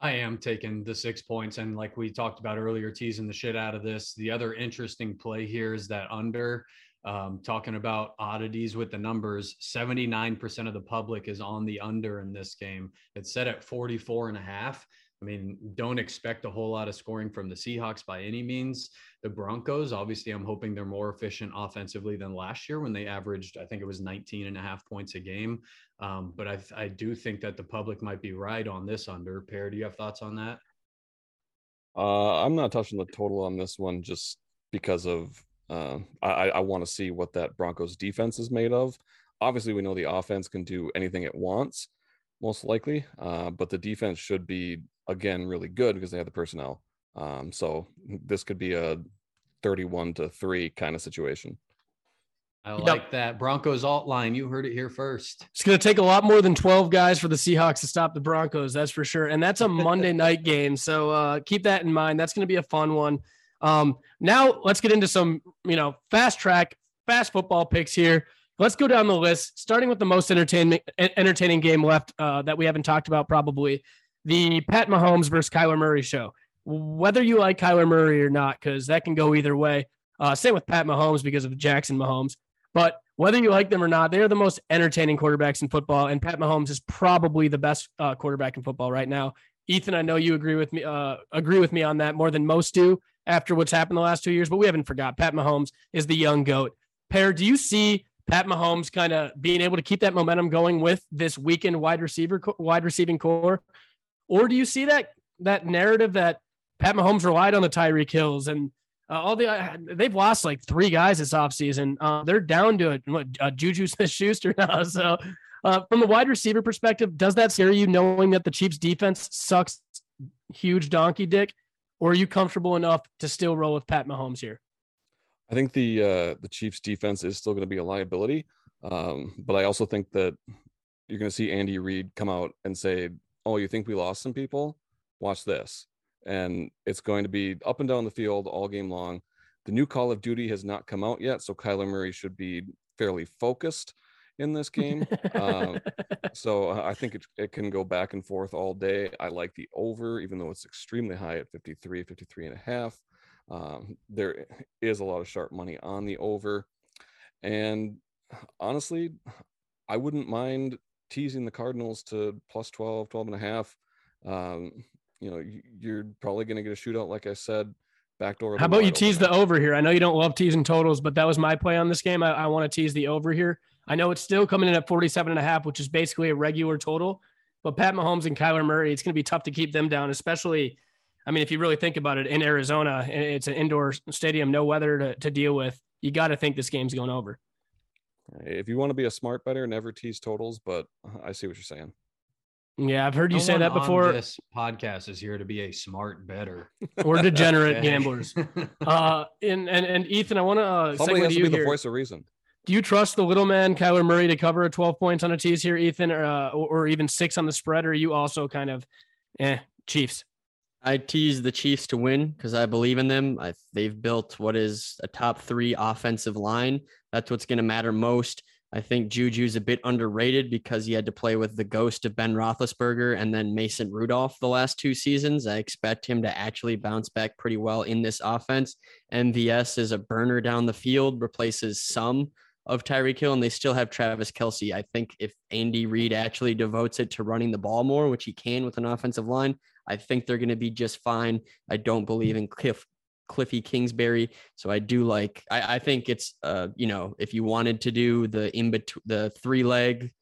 I am taking the six points. And like we talked about earlier, teasing the shit out of this. The other interesting play here is that under, um, talking about oddities with the numbers, 79% of the public is on the under in this game. It's set at 44 and a half. I mean, don't expect a whole lot of scoring from the Seahawks by any means. The Broncos, obviously, I'm hoping they're more efficient offensively than last year when they averaged, I think it was 19 and a half points a game. Um, but I, I do think that the public might be right on this under. Per, do you have thoughts on that? Uh, I'm not touching the total on this one just because of uh, I, I want to see what that Broncos defense is made of. Obviously, we know the offense can do anything it wants, most likely, uh, but the defense should be again really good because they have the personnel. Um, so this could be a 31 to three kind of situation. I Yep. like that. Broncos alt line. You heard it here first. It's going to take a lot more than 12 guys for the Seahawks to stop the Broncos, that's for sure. And that's a Monday night game. So uh, keep that in mind. That's going to be a fun one. Um, now let's get into some, you know, fast track, fast football picks here. Let's go down the list, starting with the most entertaining entertaining game left uh, that we haven't talked about, probably the Pat Mahomes versus Kyler Murray show. Whether you like Kyler Murray or not, because that can go either way. Uh, same with Pat Mahomes because of Jackson Mahomes. But whether you like them or not, they are the most entertaining quarterbacks in football, and Pat Mahomes is probably the best uh, quarterback in football right now. Ethan, I know you agree with me. Uh, agree with me on that more than most do after what's happened the last two years. But we haven't forgot Pat Mahomes is the young goat. Per, do you see Pat Mahomes kind of being able to keep that momentum going with this weakened wide receiver wide receiving core, or do you see that that narrative that Pat Mahomes relied on the Tyreek Hills and uh, all the uh, they've lost like three guys this offseason. Uh, they're down to a, a Juju Smith Schuster now. So, uh, from the wide receiver perspective, does that scare you knowing that the Chiefs defense sucks huge donkey dick? Or are you comfortable enough to still roll with Pat Mahomes here? I think the uh, the Chiefs defense is still going to be a liability, um, but I also think that you're going to see Andy Reid come out and say, "Oh, you think we lost some people? Watch this," and it's going to be up and down the field all game long. The new Call of Duty has not come out yet, so Kyler Murray should be fairly focused in this game. um, so I think it, it can go back and forth all day. I like the over, even though it's extremely high at 53, 53 and a half. Um, there is a lot of sharp money on the over. And honestly, I wouldn't mind teasing the Cardinals to plus 12, 12 and a half. Um, you know, you're probably going to get a shootout, like I said. Backdoor. How about you tease the over here? I know you don't love teasing totals, but that was my play on this game. I, I want to tease the over here. I know it's still coming in at 47 and a half, which is basically a regular total. But Pat Mahomes and Kyler Murray, it's going to be tough to keep them down, especially, I mean, if you really think about it, in Arizona, it's an indoor stadium, no weather to, to deal with. You got to think this game's going over. If you want to be a smart better, never tease totals, but I see what you're saying. Yeah, I've heard you No say that before. This podcast is here to be a smart better. Or degenerate gamblers. Uh, and, and, and Ethan, I want to uh, Somebody segue has to to you be the voice of reason. Do you trust the little man Kyler Murray to cover 12 points on a tease here, Ethan, or, uh, or, or even six on the spread? Or are you also kind of, eh, Chiefs? I tease the Chiefs to win because I believe in them. I, they've built what is a top three offensive line. That's what's going to matter most. I think Juju's a bit underrated because he had to play with the ghost of Ben Roethlisberger and then Mason Rudolph the last two seasons. I expect him to actually bounce back pretty well in this offense. MVS is a burner down the field, replaces some of Tyreek Hill, and they still have Travis Kelce. I think if Andy Reid actually devotes it to running the ball more, which he can with an offensive line, I think they're going to be just fine. I don't believe in Cliff Cliffy Kingsbury. So I do like. I, I think it's uh you know if you wanted to do the in between the three leg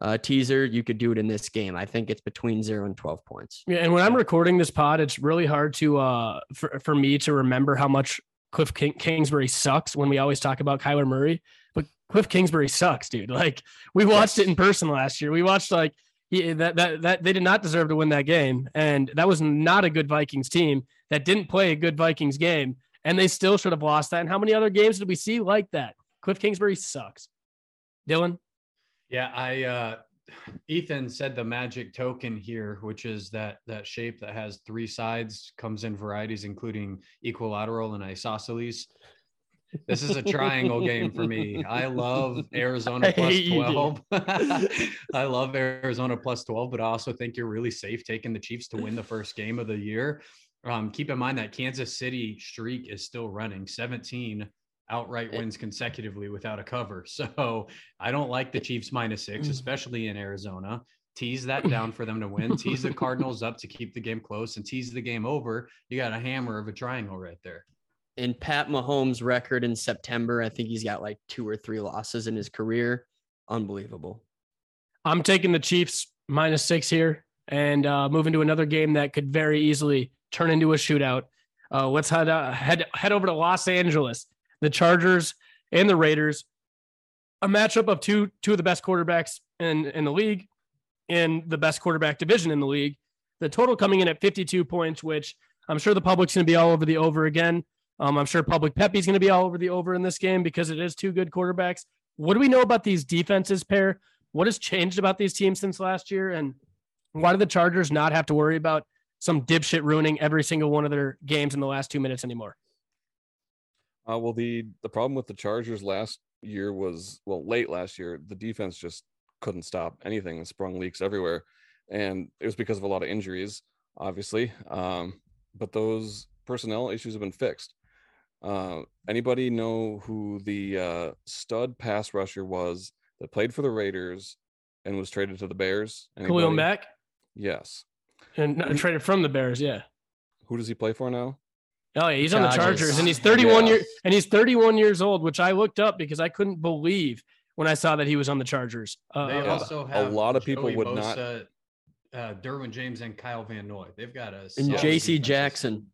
uh, teaser, you could do it in this game. I think it's between zero and twelve points. Yeah, and when I'm recording this pod, it's really hard to uh for for me to remember how much Cliff King- Kingsbury sucks when we always talk about Kyler Murray. But Cliff Kingsbury sucks, dude. Like we watched yes. it in person last year. We watched like he, that that that they did not deserve to win that game, and that was not a good Vikings team that didn't play a good Vikings game, and they still should have lost that. And how many other games did we see like that? Cliff Kingsbury sucks. Dylan. Yeah, I uh Ethan said the magic token here, which is that that shape that has three sides, comes in varieties including equilateral and isosceles. This is a triangle game for me. I love Arizona plus 12. I love Arizona plus 12, but I also think you're really safe taking the Chiefs to win the first game of the year. Um, keep in mind that Kansas City streak is still running 17 outright wins consecutively without a cover. So I don't like the Chiefs minus six, mm. especially in Arizona. Tease that down for them to win. Tease the Cardinals up to keep the game close and tease the game over. You got a hammer of a triangle right there in Pat Mahomes' record in September, I think he's got like two or three losses in his career. Unbelievable. I'm taking the Chiefs minus six here and uh, moving to another game that could very easily turn into a shootout. Uh, let's head, uh, head head over to Los Angeles. The Chargers and the Raiders, a matchup of two two of the best quarterbacks in in the league, in the best quarterback division in the league. The total coming in at 52 points, which I'm sure the public's going to be all over the over again. Um, I'm sure Public Pepe's going to be all over the over in this game because it is two good quarterbacks. What do we know about these defenses Per? What has changed about these teams since last year? And why do the Chargers not have to worry about some dipshit ruining every single one of their games in the last two minutes anymore? Uh, well, the the problem with the Chargers last year was well, late last year, the defense just couldn't stop anything and sprung leaks everywhere, and it was because of a lot of injuries, obviously. Um, but those personnel issues have been fixed. Uh, anybody know who the uh, stud pass rusher was that played for the Raiders and was traded to the Bears? Anybody? Khalil Mack. Yes. And not traded from the Bears. Yeah. Who does he play for now? Oh yeah, he's on the Chargers, and he's 31 yeah. years and he's 31 years old, which I looked up because I couldn't believe when I saw that he was on the Chargers. Uh, they uh, also have a lot of people Joey would Bosa, not. Uh, Derwin James and Kyle Van Noy. They've got a and J.C. Jackson.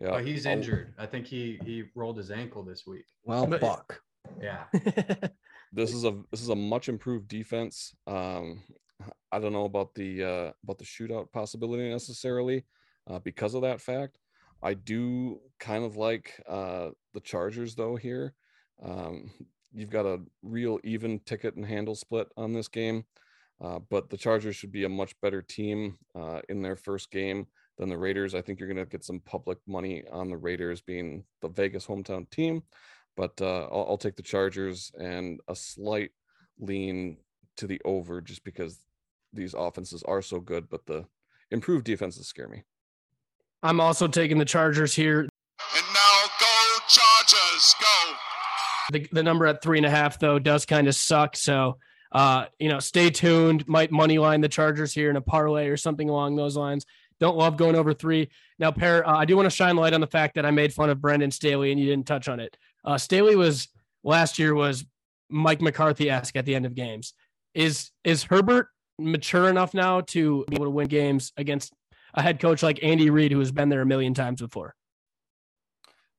Yeah, oh, he's injured. I think he he rolled his ankle this week. Well, but, fuck. Yeah. this is a this is a much improved defense. Um, I don't know about the uh, about the shootout possibility necessarily uh, because of that fact. I do kind of like uh, the Chargers though here. Um, you've got a real even ticket and handle split on this game, uh, but the Chargers should be a much better team uh, in their first game than the Raiders. I think you're going to get some public money on the Raiders being the Vegas hometown team, but uh, I'll, I'll, take the Chargers and a slight lean to the over just because these offenses are so good, but the improved defenses scare me. I'm also taking the Chargers here. And now go Chargers, go. The, the number at three and a half though does kind of suck. So uh, you know, stay tuned. Might money line the Chargers here in a parlay or something along those lines. Don't love going over three. Now, Per, uh, I do want to shine light on the fact that I made fun of Brandon Staley and you didn't touch on it. Uh, Staley was last year was Mike McCarthy esque at the end of games. Is is Herbert mature enough now to be able to win games against a head coach like Andy Reid, who has been there a million times before?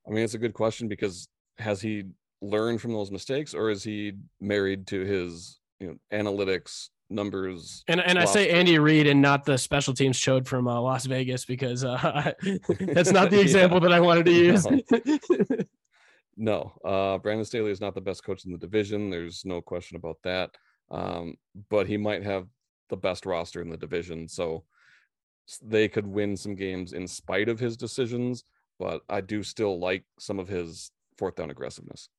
I mean, it's a good question because has he learned from those mistakes, or is he married to his you know analytics numbers. And and I say Andy Reid and not the special teams showed from uh, Las Vegas because uh, that's not the example yeah. that I wanted to use. no, uh, Brandon Staley is not the best coach in the division. There's no question about that. Um, but he might have the best roster in the division. So they could win some games in spite of his decisions, but I do still like some of his fourth down aggressiveness.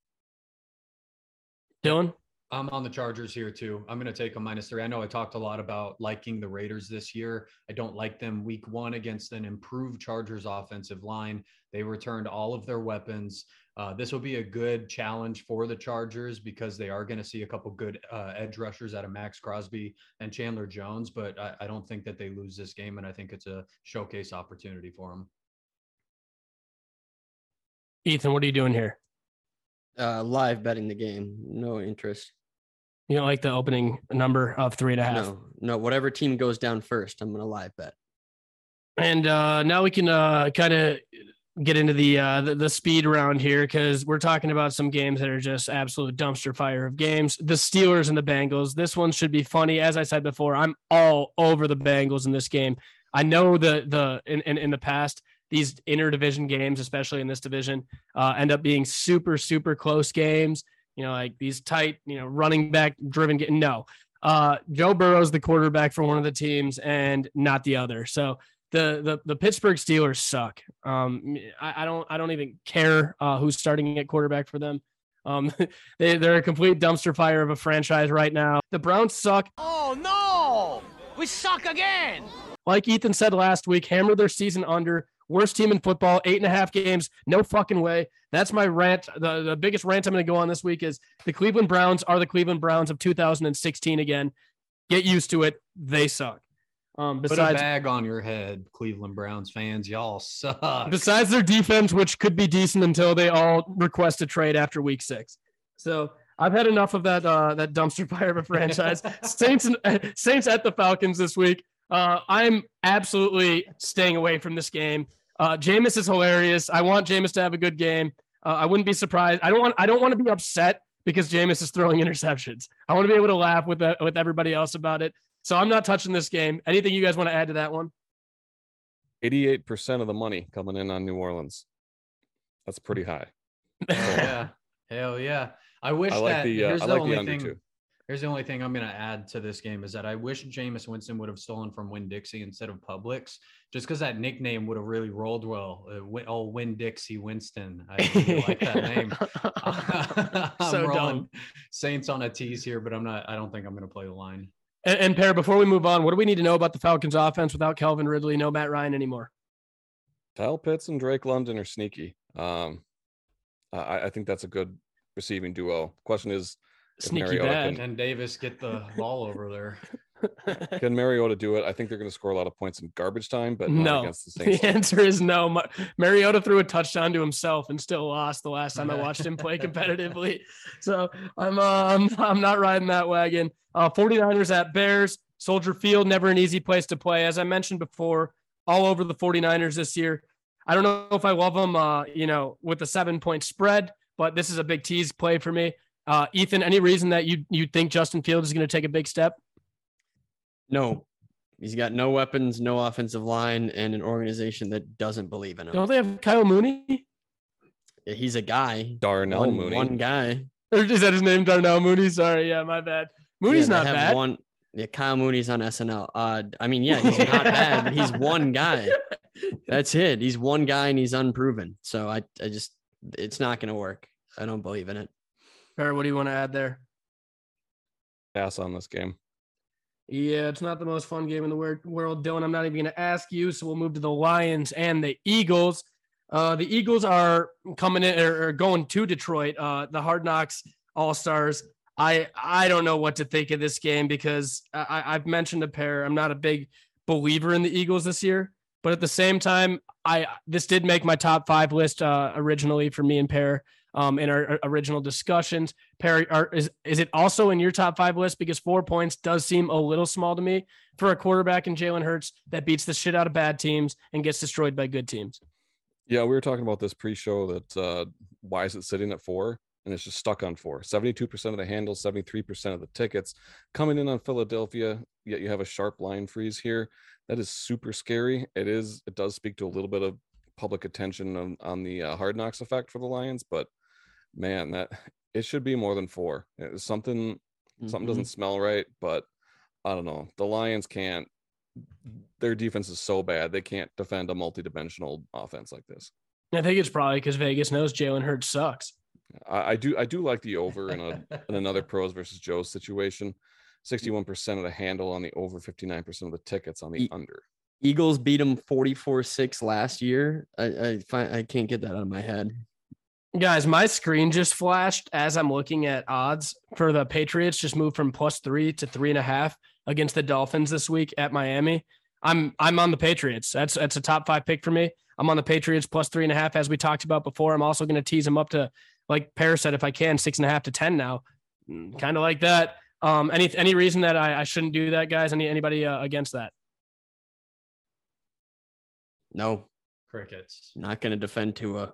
Dylan? I'm on the Chargers here too. I'm going to take a minus three. I know I talked a lot about liking the Raiders this year. I don't like them week one against an improved Chargers offensive line. They returned all of their weapons. Uh, this will be a good challenge for the Chargers because they are going to see a couple good uh, edge rushers out of Maxx Crosby and Chandler Jones, but I, I don't think that they lose this game, and I think it's a showcase opportunity for them. Ethan, what are you doing here? Uh, live betting the game. No interest. You don't like the opening number of three and a half. No, no. Whatever team goes down first, I'm gonna live bet. And uh, now we can uh, kind of get into the, uh, the the speed round here because we're talking about some games that are just absolute dumpster fire of games. The Steelers and the Bengals. This one should be funny. As I said before, I'm all over the Bengals in this game. I know the the in in, in the past these interdivision games, especially in this division, uh, end up being super super close games. You know, like these tight, you know, running back driven. No, uh, Joe Burrow's the quarterback for one of the teams and not the other. So the the the Pittsburgh Steelers suck. Um, I, I don't I don't even care uh, who's starting at quarterback for them. Um, they they're a complete dumpster fire of a franchise right now. The Browns suck. Oh no! We suck again! Like Ethan said last week, hammer their season under. Worst team in football, eight and a half games. No fucking way. That's my rant. The, the biggest rant I'm going to go on this week is the Cleveland Browns are the Cleveland Browns of 2016 again. Get used to it. They suck. Um, Put a besides, bag on your head, Cleveland Browns fans. Y'all suck. besides their defense, which could be decent until they all request a trade after week six. So I've had enough of that uh, that dumpster fire of a franchise. Saints and, Saints at the Falcons this week. Uh, I'm absolutely staying away from this game. Uh, Jameis is hilarious. I want Jameis to have a good game. Uh, I wouldn't be surprised. I don't want. I don't want to be upset because Jameis is throwing interceptions. I want to be able to laugh with the, with everybody else about it. So I'm not touching this game. Anything you guys want to add to that one? 88% of the money coming in on New Orleans. That's pretty high. Hell yeah. Hell yeah. I wish I like that the uh, here's I the like only the under thing. too. Here's the only thing I'm going to add to this game is that I wish Jameis Winston would have stolen from Winn-Dixie instead of Publix, just because that nickname would have really rolled well. Uh, Win- oh, Winn-Dixie Winston. I really like that name. I'm So rolling dumb. Saints on a tease here, but I'm not. I don't think I'm going to play the line. And, and Per, before we move on, what do we need to know about the Falcons offense without Calvin Ridley, no Matt Ryan anymore? Kyle Pitts and Drake London are sneaky. Um, I, I think that's a good receiving duo. Question is, if Sneaky Mariota bad. can- And Davis get the ball over there. Can Mariota do it? I think they're going to score a lot of points in garbage time, but no. against the Saints. The answer is no. Ma- Mariota threw a touchdown to himself and still lost the last time I watched him play competitively. So I'm uh, I'm, I'm not riding that wagon. Uh, 49ers at Bears. Soldier Field, never an easy place to play. As I mentioned before, all over the 49ers this year. I don't know if I love them, uh, you know, with the seven point spread, but this is a big tease play for me. Uh, Ethan, any reason that you you think Justin Fields is going to take a big step? No, he's got no weapons, no offensive line, and an organization that doesn't believe in him. Don't they have Kyle Mooney? Yeah, He's a guy. Darnell one, Mooney. One guy. Or is that his name, Darnell Mooney? Sorry, yeah, my bad. Mooney's Yeah, they not have bad. One, yeah, Kyle Mooney's on SNL. Uh, I mean, yeah, he's not bad, but he's one guy. That's it. He's one guy and he's unproven. So I, I just, it's not going to work. I don't believe in it. Or what do you want to add there? Pass on this game. Yeah, it's not the most fun game in the world, Dylan. I'm not even going to ask you. So we'll move to the Lions and the Eagles. Uh, the Eagles are coming in or, going to Detroit. Uh, the Hard Knocks All Stars. I I don't know what to think of this game because I, I've mentioned a pair. I'm not a big believer in the Eagles this year, but at the same time, I this did make my top five list uh, originally for me and Per um, in our, original discussions. Perry, are, is is it also in your top five list? Because four points does seem a little small to me for a quarterback in Jalen Hurts that beats the shit out of bad teams and gets destroyed by good teams. Yeah, we were talking about this pre-show that uh, why is it sitting at four? And it's just stuck on four. 72% of the handles, 73% of the tickets coming in on Philadelphia. Yet you have a sharp line freeze here. That is super scary. It is, it does speak to a little bit of public attention on, on the uh, hard knocks effect for the Lions, but man, that it should be more than four. It's something something Mhm. doesn't smell right, but I don't know. The Lions can't their defense is so bad they can't defend a multi-dimensional offense like this. I think it's probably because Vegas knows Jalen Hurts sucks. I, I do I do like the over in a in another pros versus Joe's situation. 61% of the handle on the over, 59% of the tickets on the under. Eagles beat them 44-6 last year. I I find I can't get that out of my head. Guys, my screen just flashed as I'm looking at odds for the Patriots. Just moved from plus three to three and a half against the Dolphins this week at Miami. I'm I'm on the Patriots. That's that's a top five pick for me. I'm on the Patriots plus three and a half, as we talked about before. I'm also going to tease them up to, like Paris said, if I can, six and a half to ten now, kind of like that. Um, any any reason that I, I shouldn't do that, guys? Any anybody uh, against that? No, Crickets. not going to defend Tua.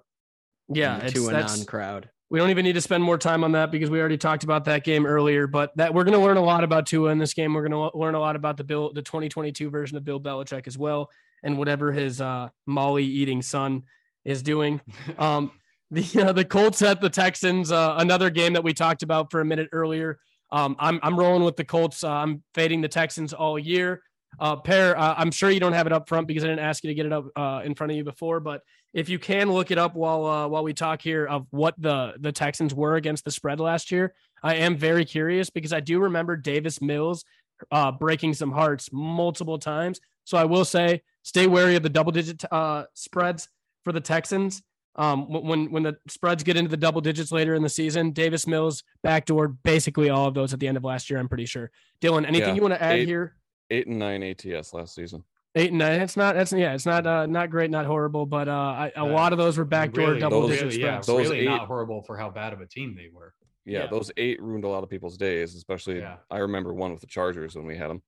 Yeah, it's, to a non-crowd. We don't even need to spend more time on that because we already talked about that game earlier. But that we're going to learn a lot about Tua in this game. We're going to learn a lot about the Bill, the 2022 version of Bill Belichick as well, and whatever his uh, Molly eating son is doing. Um, the uh, the Colts at the Texans, uh, another game that we talked about for a minute earlier. Um, I'm I'm rolling with the Colts. Uh, I'm fading the Texans all year. Uh, Per, uh, I'm sure you don't have it up front because I didn't ask you to get it up uh, in front of you before, but if you can look it up while uh, while we talk here of what the the Texans were against the spread last year, I am very curious because I do remember Davis Mills uh, breaking some hearts multiple times. So I will say, stay wary of the double digit uh, spreads for the Texans. Um, when when the spreads get into the double digits later in the season, Davis Mills backdoored basically all of those at the end of last year. I'm pretty sure. Dylan, anything Yeah, you want to add here? Eight and nine ATS last season. Eight and nine. It's not. That's yeah. It's not. Uh, not great. Not horrible. But uh, I, a lot of those were backdoor Really, double those- digit really, yeah. Those really not horrible for how bad of a team they were. Yeah, Yeah. those eight ruined a lot of people's days, especially Yeah. I remember one with the Chargers when we had them.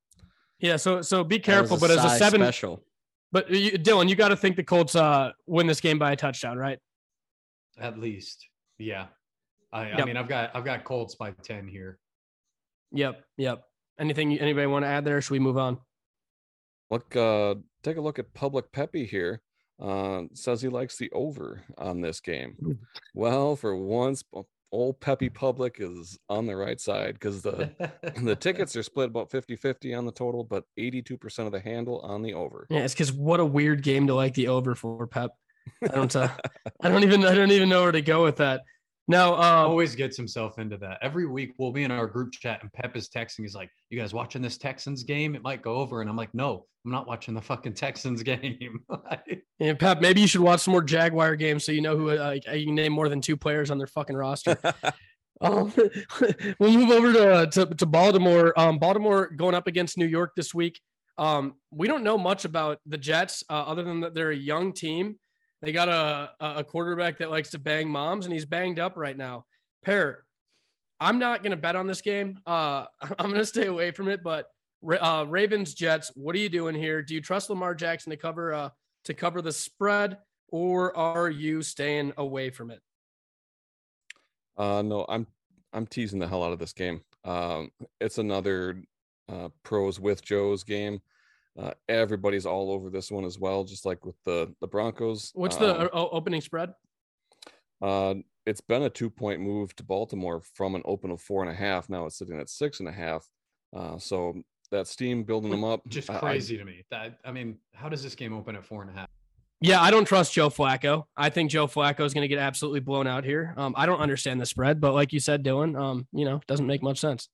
Yeah. So so be careful. But as a seven, special, but you, Dylan, you got to think the Colts uh win this game by a touchdown, right? At least, yeah. I, I mean, I've got I've got Colts by ten here. Yep. Yep. Anything anybody want to add there? Or should we move on? Look, uh, take a look at Public Peppy here. Uh, says he likes the over on this game. Well, for once, o- old Peppy Public is on the right side because the the tickets are split about 50-50 on the total, but 82% of the handle on the over. Yeah, it's because what a weird game to like the over for, Pep. I don't. Uh, I don't even. I don't even know where to go with that. Now, um, Always gets himself into that. Every week we'll be in our group chat and Pep is texting. He's like, "You guys watching this Texans game? It might go over." And I'm like, "No, I'm not watching the fucking Texans game." yeah, Pep, maybe you should watch some more Jaguar games so you know who uh, you can name more than two players on their fucking roster. Um, we'll move over to, to, to Baltimore. Um, Baltimore going up against New York this week. Um, we don't know much about the Jets uh, other than that they're a young team. They got a, a quarterback that likes to bang moms, and he's banged up right now. Per, I'm not going to bet on this game. Uh, I'm going to stay away from it. But uh, Ravens Jets, what are you doing here? Do you trust Lamar Jackson to cover uh, to cover the spread, or are you staying away from it? Uh, no, I'm I'm teasing the hell out of this game. Um, it's another uh, pros with Joe's game. Uh, everybody's all over this one as well, just like with the the Broncos. What's the Um, uh, o- opening spread? Uh, it's been a two point move to Baltimore from an open of four and a half. Now it's sitting at six and a half. Uh, so that steam building them up. Just I- I- crazy to me. That I mean, how does this game open at four and a half? Yeah, I don't trust Joe Flacco. I think Joe Flacco is going to get absolutely blown out here. Um, I don't understand the spread, but like you said, Dylan, um, you know, doesn't make much sense.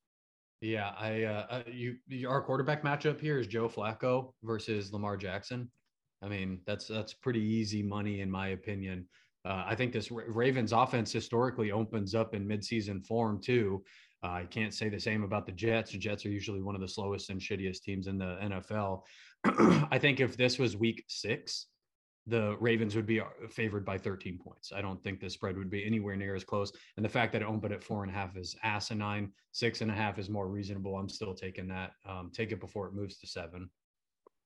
Yeah, I uh, uh you our quarterback matchup here is Joe Flacco versus Lamar Jackson. I mean, that's that's pretty easy money in my opinion. Uh, I think this Ravens offense historically opens up in midseason form too. Uh, I can't say the same about the Jets. The Jets are usually one of the slowest and shittiest teams in the NFL. I think if this was week six, the Ravens would be uh, favored by 13 points. I don't think the spread would be anywhere near as close. And the fact that it opened at four and a half is asinine. Six and a half is more reasonable. I'm still taking that. Um, take it before it moves to seven.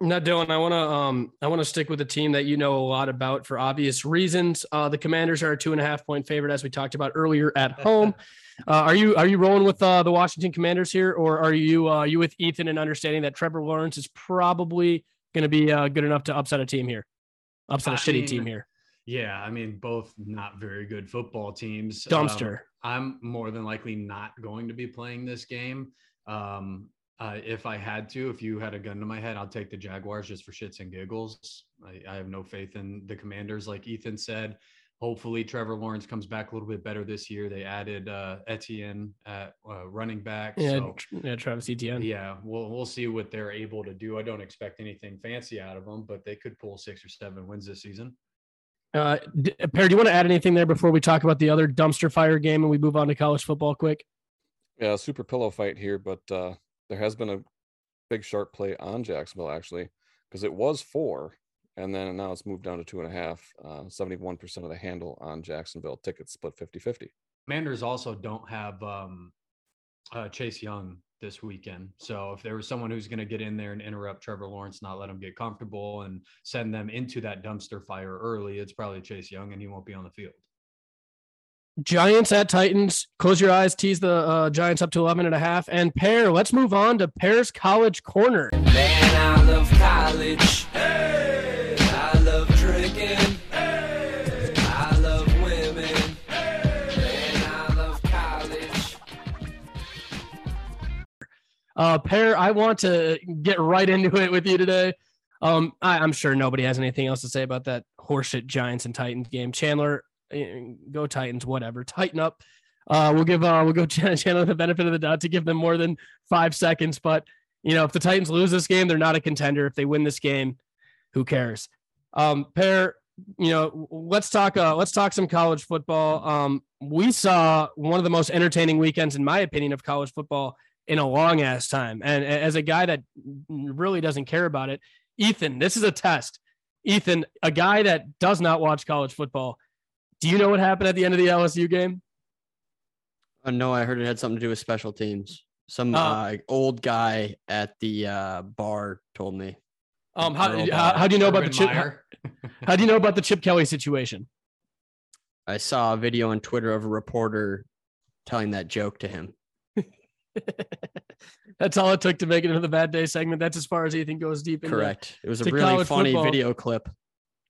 Now, Dylan, I want to um, I want to stick with a team that you know a lot about for obvious reasons. Uh, the Commanders are a two and a half point favorite, as we talked about earlier at home. Uh, are you are you rolling with uh, the Washington Commanders here, or are you uh, you with Ethan and understanding that Trevor Lawrence is probably going to be uh, good enough to upset a team here, upset a I shitty mean, team here? Yeah, I mean, both not very good football teams. Dumpster. Um, I'm more than likely not going to be playing this game. Um, Uh, if I had to, if you had a gun to my head, I'll take the Jaguars just for shits and giggles. I, I have no faith in the Commanders, like Ethan said. Hopefully, Trevor Lawrence comes back a little bit better this year. They added uh, Etienne at uh, running back. Yeah, so yeah, Travis Etienne. yeah, we'll we'll see what they're able to do. I don't expect anything fancy out of them, but they could pull six or seven wins this season. Uh, Perry, do you want to add anything there before we talk about the other dumpster fire game and we move on to college football quick? Yeah, super pillow fight here, but uh, there has been a big sharp play on Jacksonville actually, because it was four, and then now it's moved down to two and a half. Uh, 71% of the handle on Jacksonville tickets split 50 50. Commanders also don't have um, uh, Chase Young this weekend. So if there was someone who's going to get in there and interrupt Trevor Lawrence, not let him get comfortable and send them into that dumpster fire early, it's probably Chase Young, and he won't be on the field. Giants at Titans. Close your eyes. Tease the uh, Giants up to 11 and a half. And Per, let's move on to Per's College Corner. Man, I love college. Uh, Per, I want to get right into it with you today. Um, I, I'm sure nobody has anything else to say about that horseshit Giants and Titans game. Chandler, eh, go Titans, whatever. Tighten up. Uh, we'll give uh, we'll go Ch- Chandler the benefit of the doubt to give them more than five seconds. But you know, if the Titans lose this game, they're not a contender. If they win this game, who cares? Um, Per, you know, let's talk. Uh, let's talk some college football. Um, we saw one of the most entertaining weekends, in my opinion, of college football in a long ass time. And as a guy that really doesn't care about it, Ethan, this is a test. Ethan, a guy that does not watch college football, do you know what happened at the end of the LSU game? Oh, no, I heard it had something to do with special teams. Some Uh, uh, old guy at the uh, bar told me. Um, how, how, how do you know about the chip? How, how do you know about the Chip Kelly situation? I saw a video on Twitter of a reporter telling that joke to him. That's all it took to make it into the bad day segment. That's as far as Ethan goes deep. into- Correct. It was a really funny football. video clip.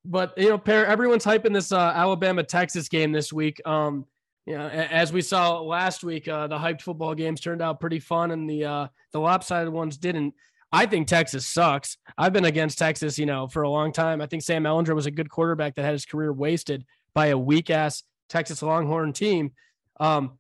But you know, Per everyone's hyping this uh, Alabama Texas game this week. Um, you know, as we saw last week, uh, the hyped football games turned out pretty fun, and the uh, the lopsided ones didn't. I think Texas sucks. I've been against Texas, you know, for a long time. I think Sam Ehlinger was a good quarterback that had his career wasted by a weak ass Texas Longhorn team. Um,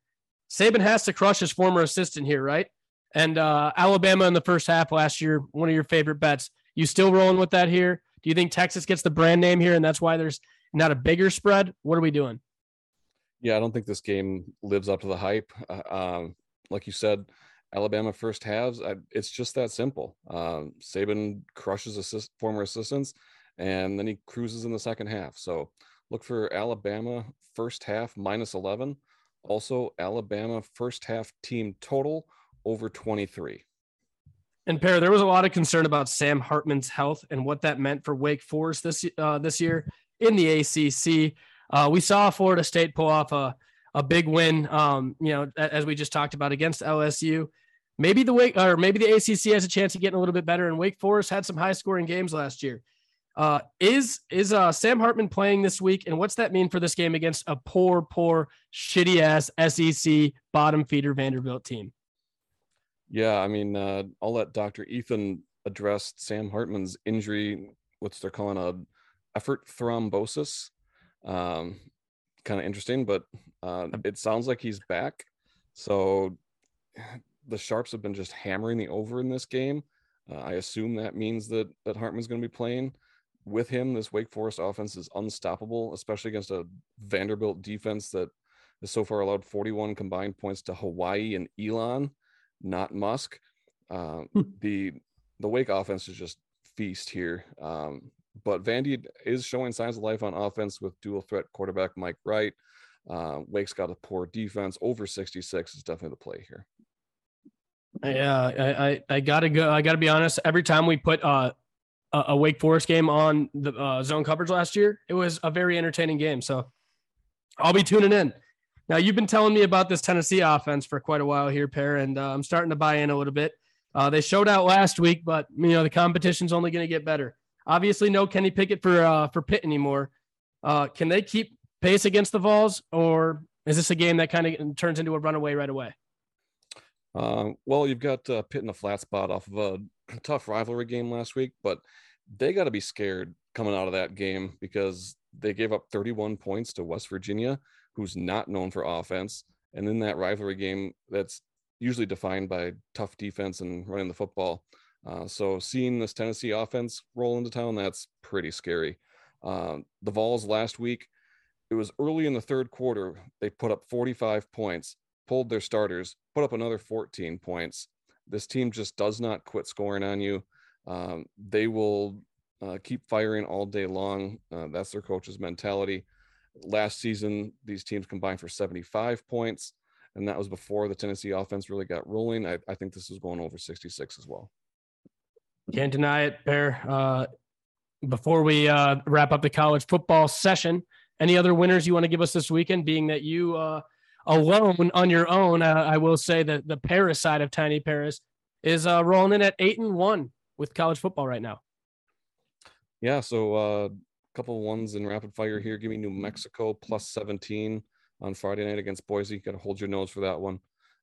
Saban has to crush his former assistant here, right? And uh, Alabama in the first half last year, one of your favorite bets. You still rolling with that here? Do you think Texas gets the brand name here, and that's why there's not a bigger spread? What are we doing? Yeah, I don't think this game lives up to the hype. Uh, um, like you said, Alabama first halves, I, it's just that simple. Um, Saban crushes assist, former assistants, and then he cruises in the second half. So look for Alabama first half minus 11. Also, Alabama first half team total over 23. And Per, there was a lot of concern about Sam Hartman's health and what that meant for Wake Forest this uh, this year in the ACC. Uh, we saw Florida State pull off a a big win. Um, you know, as we just talked about against LSU. Maybe the Wake or maybe the ACC has a chance of getting a little bit better. And Wake Forest had some high scoring games last year. Uh, is is uh, Sam Hartman playing this week, and what's that mean for this game against a poor, poor, shitty ass SEC bottom feeder Vanderbilt team? Yeah, I mean, uh, I'll let Dr. Ethan address Sam Hartman's injury, What's they're calling a effort thrombosis. Um, kind of interesting, but uh, it sounds like he's back. So the Sharps have been just hammering the over in this game. Uh, I assume that means that that Hartman's going to be playing with him. This Wake Forest offense is unstoppable, especially against a Vanderbilt defense that has so far allowed 41 combined points to Hawaii and Elon not Musk. Uh, the the Wake offense is just feast here. Um, but Vandy is showing signs of life on offense with dual threat quarterback Mike Wright. Uh, Wake's got a poor defense. Over 66 is definitely the play here. Yeah, I, I, I gotta go. I gotta be honest. Every time we put uh, a, a Wake Forest game on the uh, zone coverage last year, it was a very entertaining game. So I'll be tuning in. Now you've been telling me about this Tennessee offense for quite a while here, Per, and uh, I'm starting to buy in a little bit. Uh, they showed out last week, but you know the competition's only going to get better. Obviously, no Kenny Pickett for uh, for Pitt anymore. Uh, can they keep pace against the Vols, or is this a game that kind of turns into a runaway right away? Um, well, you've got uh, Pitt in a flat spot off of a tough rivalry game last week, but they got to be scared coming out of that game because they gave up 31 points to West Virginia, who's not known for offense. And in that rivalry game, that's usually defined by tough defense and running the football. Uh, so seeing this Tennessee offense roll into town, that's pretty scary. Uh, the Vols last week, it was early in the third quarter. They put up 45 points, pulled their starters, put up another 14 points. This team just does not quit scoring on you. Um, they will uh, keep firing all day long. Uh, that's their coach's mentality. Last season, these teams combined for 75 points, and that was before the Tennessee offense really got rolling. I, I think this is going over 66 as well. Can't deny it, Bear. Uh, before we uh, wrap up the college football session, any other winners you want to give us this weekend? Being that you uh, alone on your own, uh, I will say that the Paris side of Tiny Paris is uh, rolling in at eight and one with college football right now. Yeah, so a uh, couple ones in rapid fire here. Give me New Mexico plus 17 on Friday night against Boise. Got to hold your nose for that one.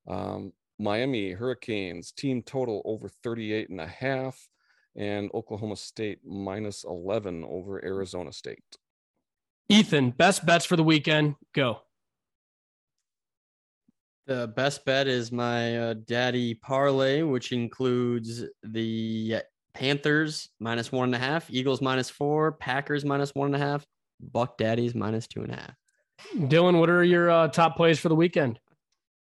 Um, Miami Hurricanes team total over 38 and a half and Oklahoma State minus 11 over Arizona State. Ethan, best bets for the weekend. Go. The best bet is my uh, daddy parlay, which includes the Panthers minus one and a half, Eagles minus four, Packers minus one and a half, Buck Daddies minus two and a half. Dylan, what are your uh, top plays for the weekend?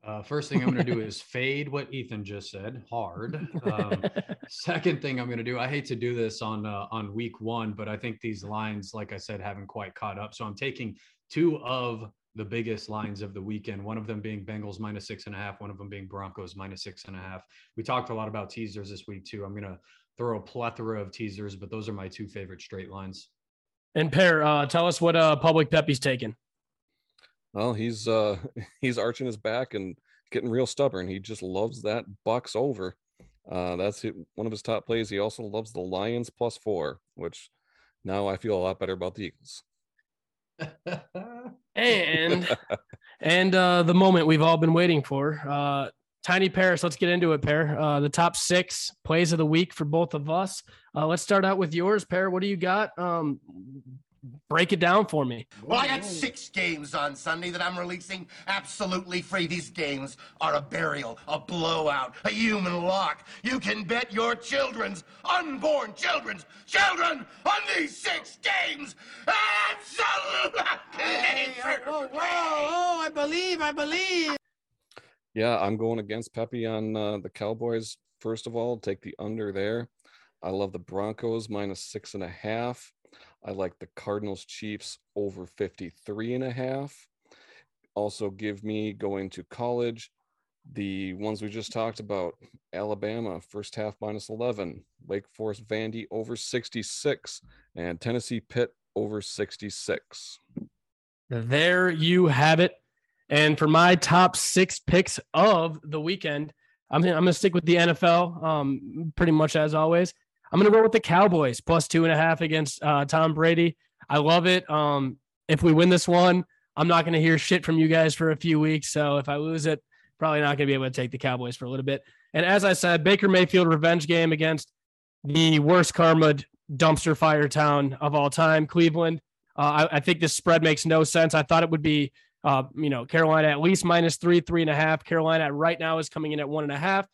Uh, first thing I'm going to do is fade what Ethan just said hard. Um, second thing I'm going to do, I hate to do this on uh, on week one, but I think these lines, like I said, haven't quite caught up. So I'm taking two of the biggest lines of the weekend. One of them being Bengals minus six and a half. One of them being Broncos minus six and a half. We talked a lot about teasers this week too. I'm going to throw a plethora of teasers, but those are my two favorite straight lines. And Per, uh, tell us what uh, public Pepe's taking. Well, he's uh he's arching his back and getting real stubborn. He just loves that Bucks over. Uh, that's one of his top plays. He also loves the Lions plus four, which now I feel a lot better about the Eagles. and and uh, the moment we've all been waiting for. Uh, Tiny Paris, let's get into it, Per. Uh, the top six plays of the week for both of us. Uh, let's start out with yours, Per. What do you got? Um, break it down for me. Well, I got six games on Sunday that I'm releasing absolutely free. These games are a burial, a blowout, a human lock. You can bet your children's, unborn children's, children on these six games. Absolutely. Oh, whoa, oh, I believe, I believe. Yeah, I'm going against Pepe on uh, the Cowboys. First of all, take the under there. I love the Broncos minus six and a half. I like the Cardinals Chiefs over 53 and a half. Also, give me going to college the ones we just talked about Alabama, first half minus 11, Wake Forest Vandy over 66, and Tennessee Pitt over 66. There you have it. And for my top six picks of the weekend, I'm, I'm going to stick with the NFL um, pretty much as always. I'm going to roll with the Cowboys plus two and a half against uh, Tom Brady. I love it. Um, if we win this one, I'm not going to hear shit from you guys for a few weeks. So if I lose it, probably not going to be able to take the Cowboys for a little bit. And as I said, Baker Mayfield revenge game against the worst karma dumpster fire town of all time, Cleveland. Uh, I, I, think this spread makes no sense. I thought it would be, uh, you know, Carolina at least minus three, three and a half. Carolina right now is coming in at one and a half.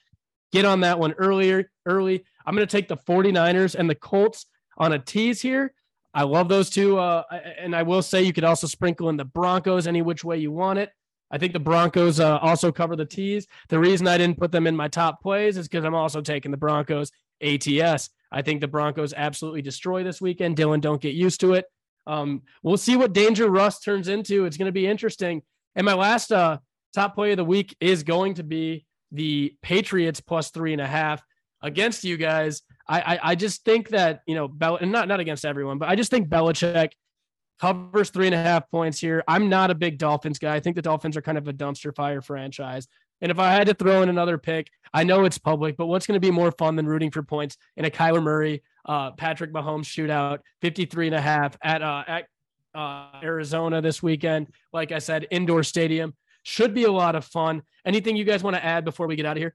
Get on that one earlier, early. I'm going to take the 49ers and the Colts on a tease here. I love those two. Uh, and I will say you could also sprinkle in the Broncos any which way you want it. I think the Broncos uh, also cover the tees. The reason I didn't put them in my top plays is because I'm also taking the Broncos ATS. I think the Broncos absolutely destroy this weekend. Dylan, don't get used to it. Um, we'll see what Danger Russ turns into. It's going to be interesting. And my last uh, top play of the week is going to be the Patriots plus three and a half against you guys. I, I, I just think that you know Bel and not not against everyone, but I just think Belichick covers three and a half points here. I'm not a big Dolphins guy. I think the Dolphins are kind of a dumpster fire franchise. And if I had to throw in another pick, I know it's public, but what's going to be more fun than rooting for points in a Kyler Murray, uh, Patrick Mahomes shootout, 53 and a half at, uh, at uh, Arizona this weekend? Like I said, indoor stadium Should be a lot of fun. Anything you guys want to add before we get out of here?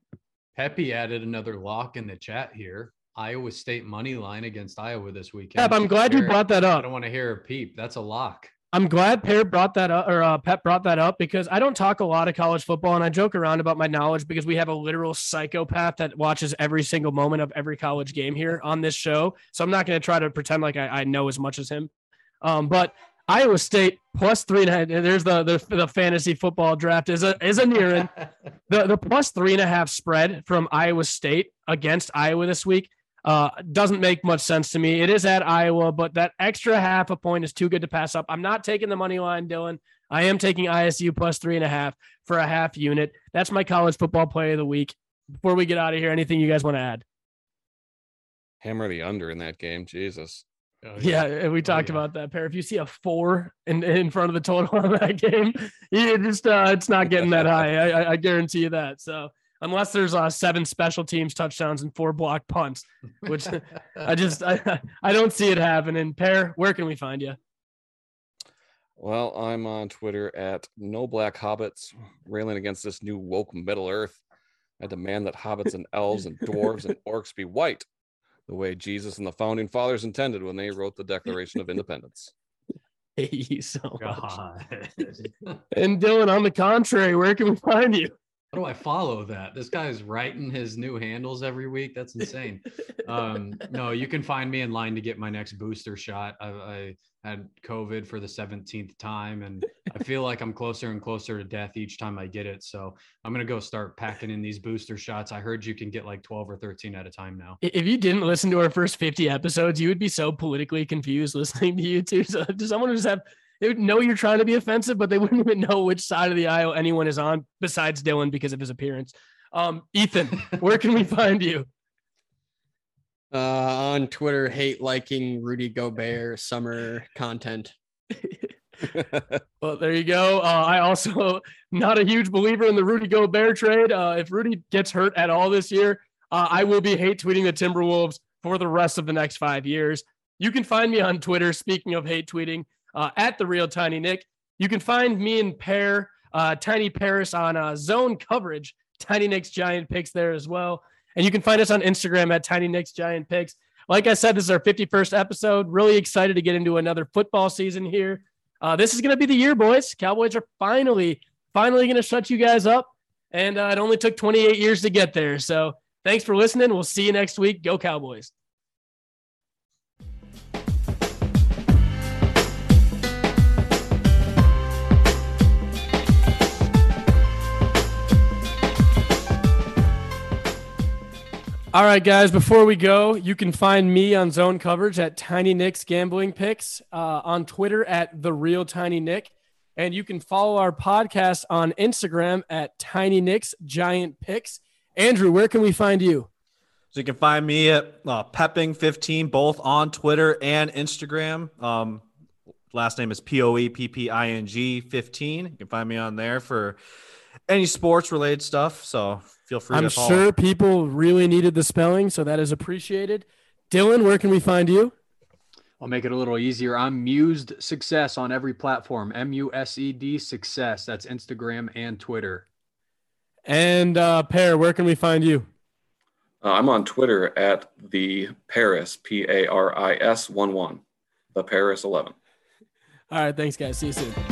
Peppy added another lock in the chat here. Iowa State money line against Iowa this weekend. Pep, I'm glad you brought that up. I don't want to hear a peep. That's a lock. I'm glad Per brought that up, or uh, Pep brought that up because I don't talk a lot of college football, and I joke around about my knowledge because we have a literal psychopath that watches every single moment of every college game here on this show. So I'm not going to try to pretend like I, I know as much as him. Um, but Iowa State plus three and a half. There's the the, the fantasy football draft is a is a nearing the the plus three and a half spread from Iowa State against Iowa this week uh, doesn't make much sense to me. It is at Iowa, but that extra half a point is too good to pass up. I'm not taking the money line, Dylan. I am taking ISU plus three and a half for a half unit. That's my college football play of the week. Before we get out of here, anything you guys want to add? Hammer the under in that game. Jesus. Oh, Yeah, and we talked yeah. about that pair. If you see a four in, in front of the total on that game, you just uh, it's not getting that high. I, I, I guarantee you that. So unless there's uh, seven special teams touchdowns and four block punts, which I just I, I don't see it happening. Per, where can we find you? Well, I'm on Twitter at no black hobbits, railing against this new woke Middle Earth. I demand that hobbits and elves and dwarves and orcs be white, the way Jesus and the founding fathers intended when they wrote the Declaration of Independence. hate you so much. God. And Dylan, on the contrary, where can we find you? How do I follow that? This guy's writing his new handles every week. That's insane. um, no, you can find me in line to get my next booster shot. I, I had COVID for the 17th time, and I feel like I'm closer and closer to death each time I get it. So I'm gonna go start packing in these booster shots. I heard you can get like 12 or 13 at a time now. If you didn't listen to our first 50 episodes, you would be so politically confused listening to you two. So does someone just have they would know you're trying to be offensive, but they wouldn't even know which side of the aisle anyone is on besides Dylan because of his appearance. Um, Ethan, where can we find you? Uh, on Twitter, hate liking Rudy Gobert summer content. Well, there you go. Uh, I also not a huge believer in the Rudy Gobert trade. Uh, if Rudy gets hurt at all this year, uh, I will be hate tweeting the Timberwolves for the rest of the next five years. You can find me on Twitter. Speaking of hate tweeting, uh, at the real Tiny Nick. You can find me and Per, uh, Tiny Paris on uh, Zone Coverage. Tiny Nick's Giant Picks there as well, and you can find us on Instagram at Tiny Nick's Giant Picks. Like I said, this is our 51st episode. Really excited to get into another football season here. Uh, this is going to be the year, boys. Cowboys are finally, finally going to shut you guys up. And uh, it only took 28 years to get there. So thanks for listening. We'll see you next week. Go Cowboys. All right, guys, before we go, you can find me on zone coverage at Tiny Nick's Gambling Picks, uh, on Twitter at The Real Tiny Nick. And you can follow our podcast on Instagram at Tiny Nick's Giant Picks. Andrew, where can we find you? So you can find me at uh, Poepping15, both on Twitter and Instagram. Um, last name is P O E P P I N G 15. You can find me on there for any sports related stuff. So feel free I'm to follow. sure people really needed the spelling, so that is appreciated. Dylan, where can we find you? I'll make it a little easier. I'm Mused Success on every platform. M U S E D Success. That's Instagram and Twitter. And uh, Per, where can we find you? Uh, I'm on Twitter at the Paris, P A R I S 1 1, the Paris 11. All right, thanks, guys. See you soon.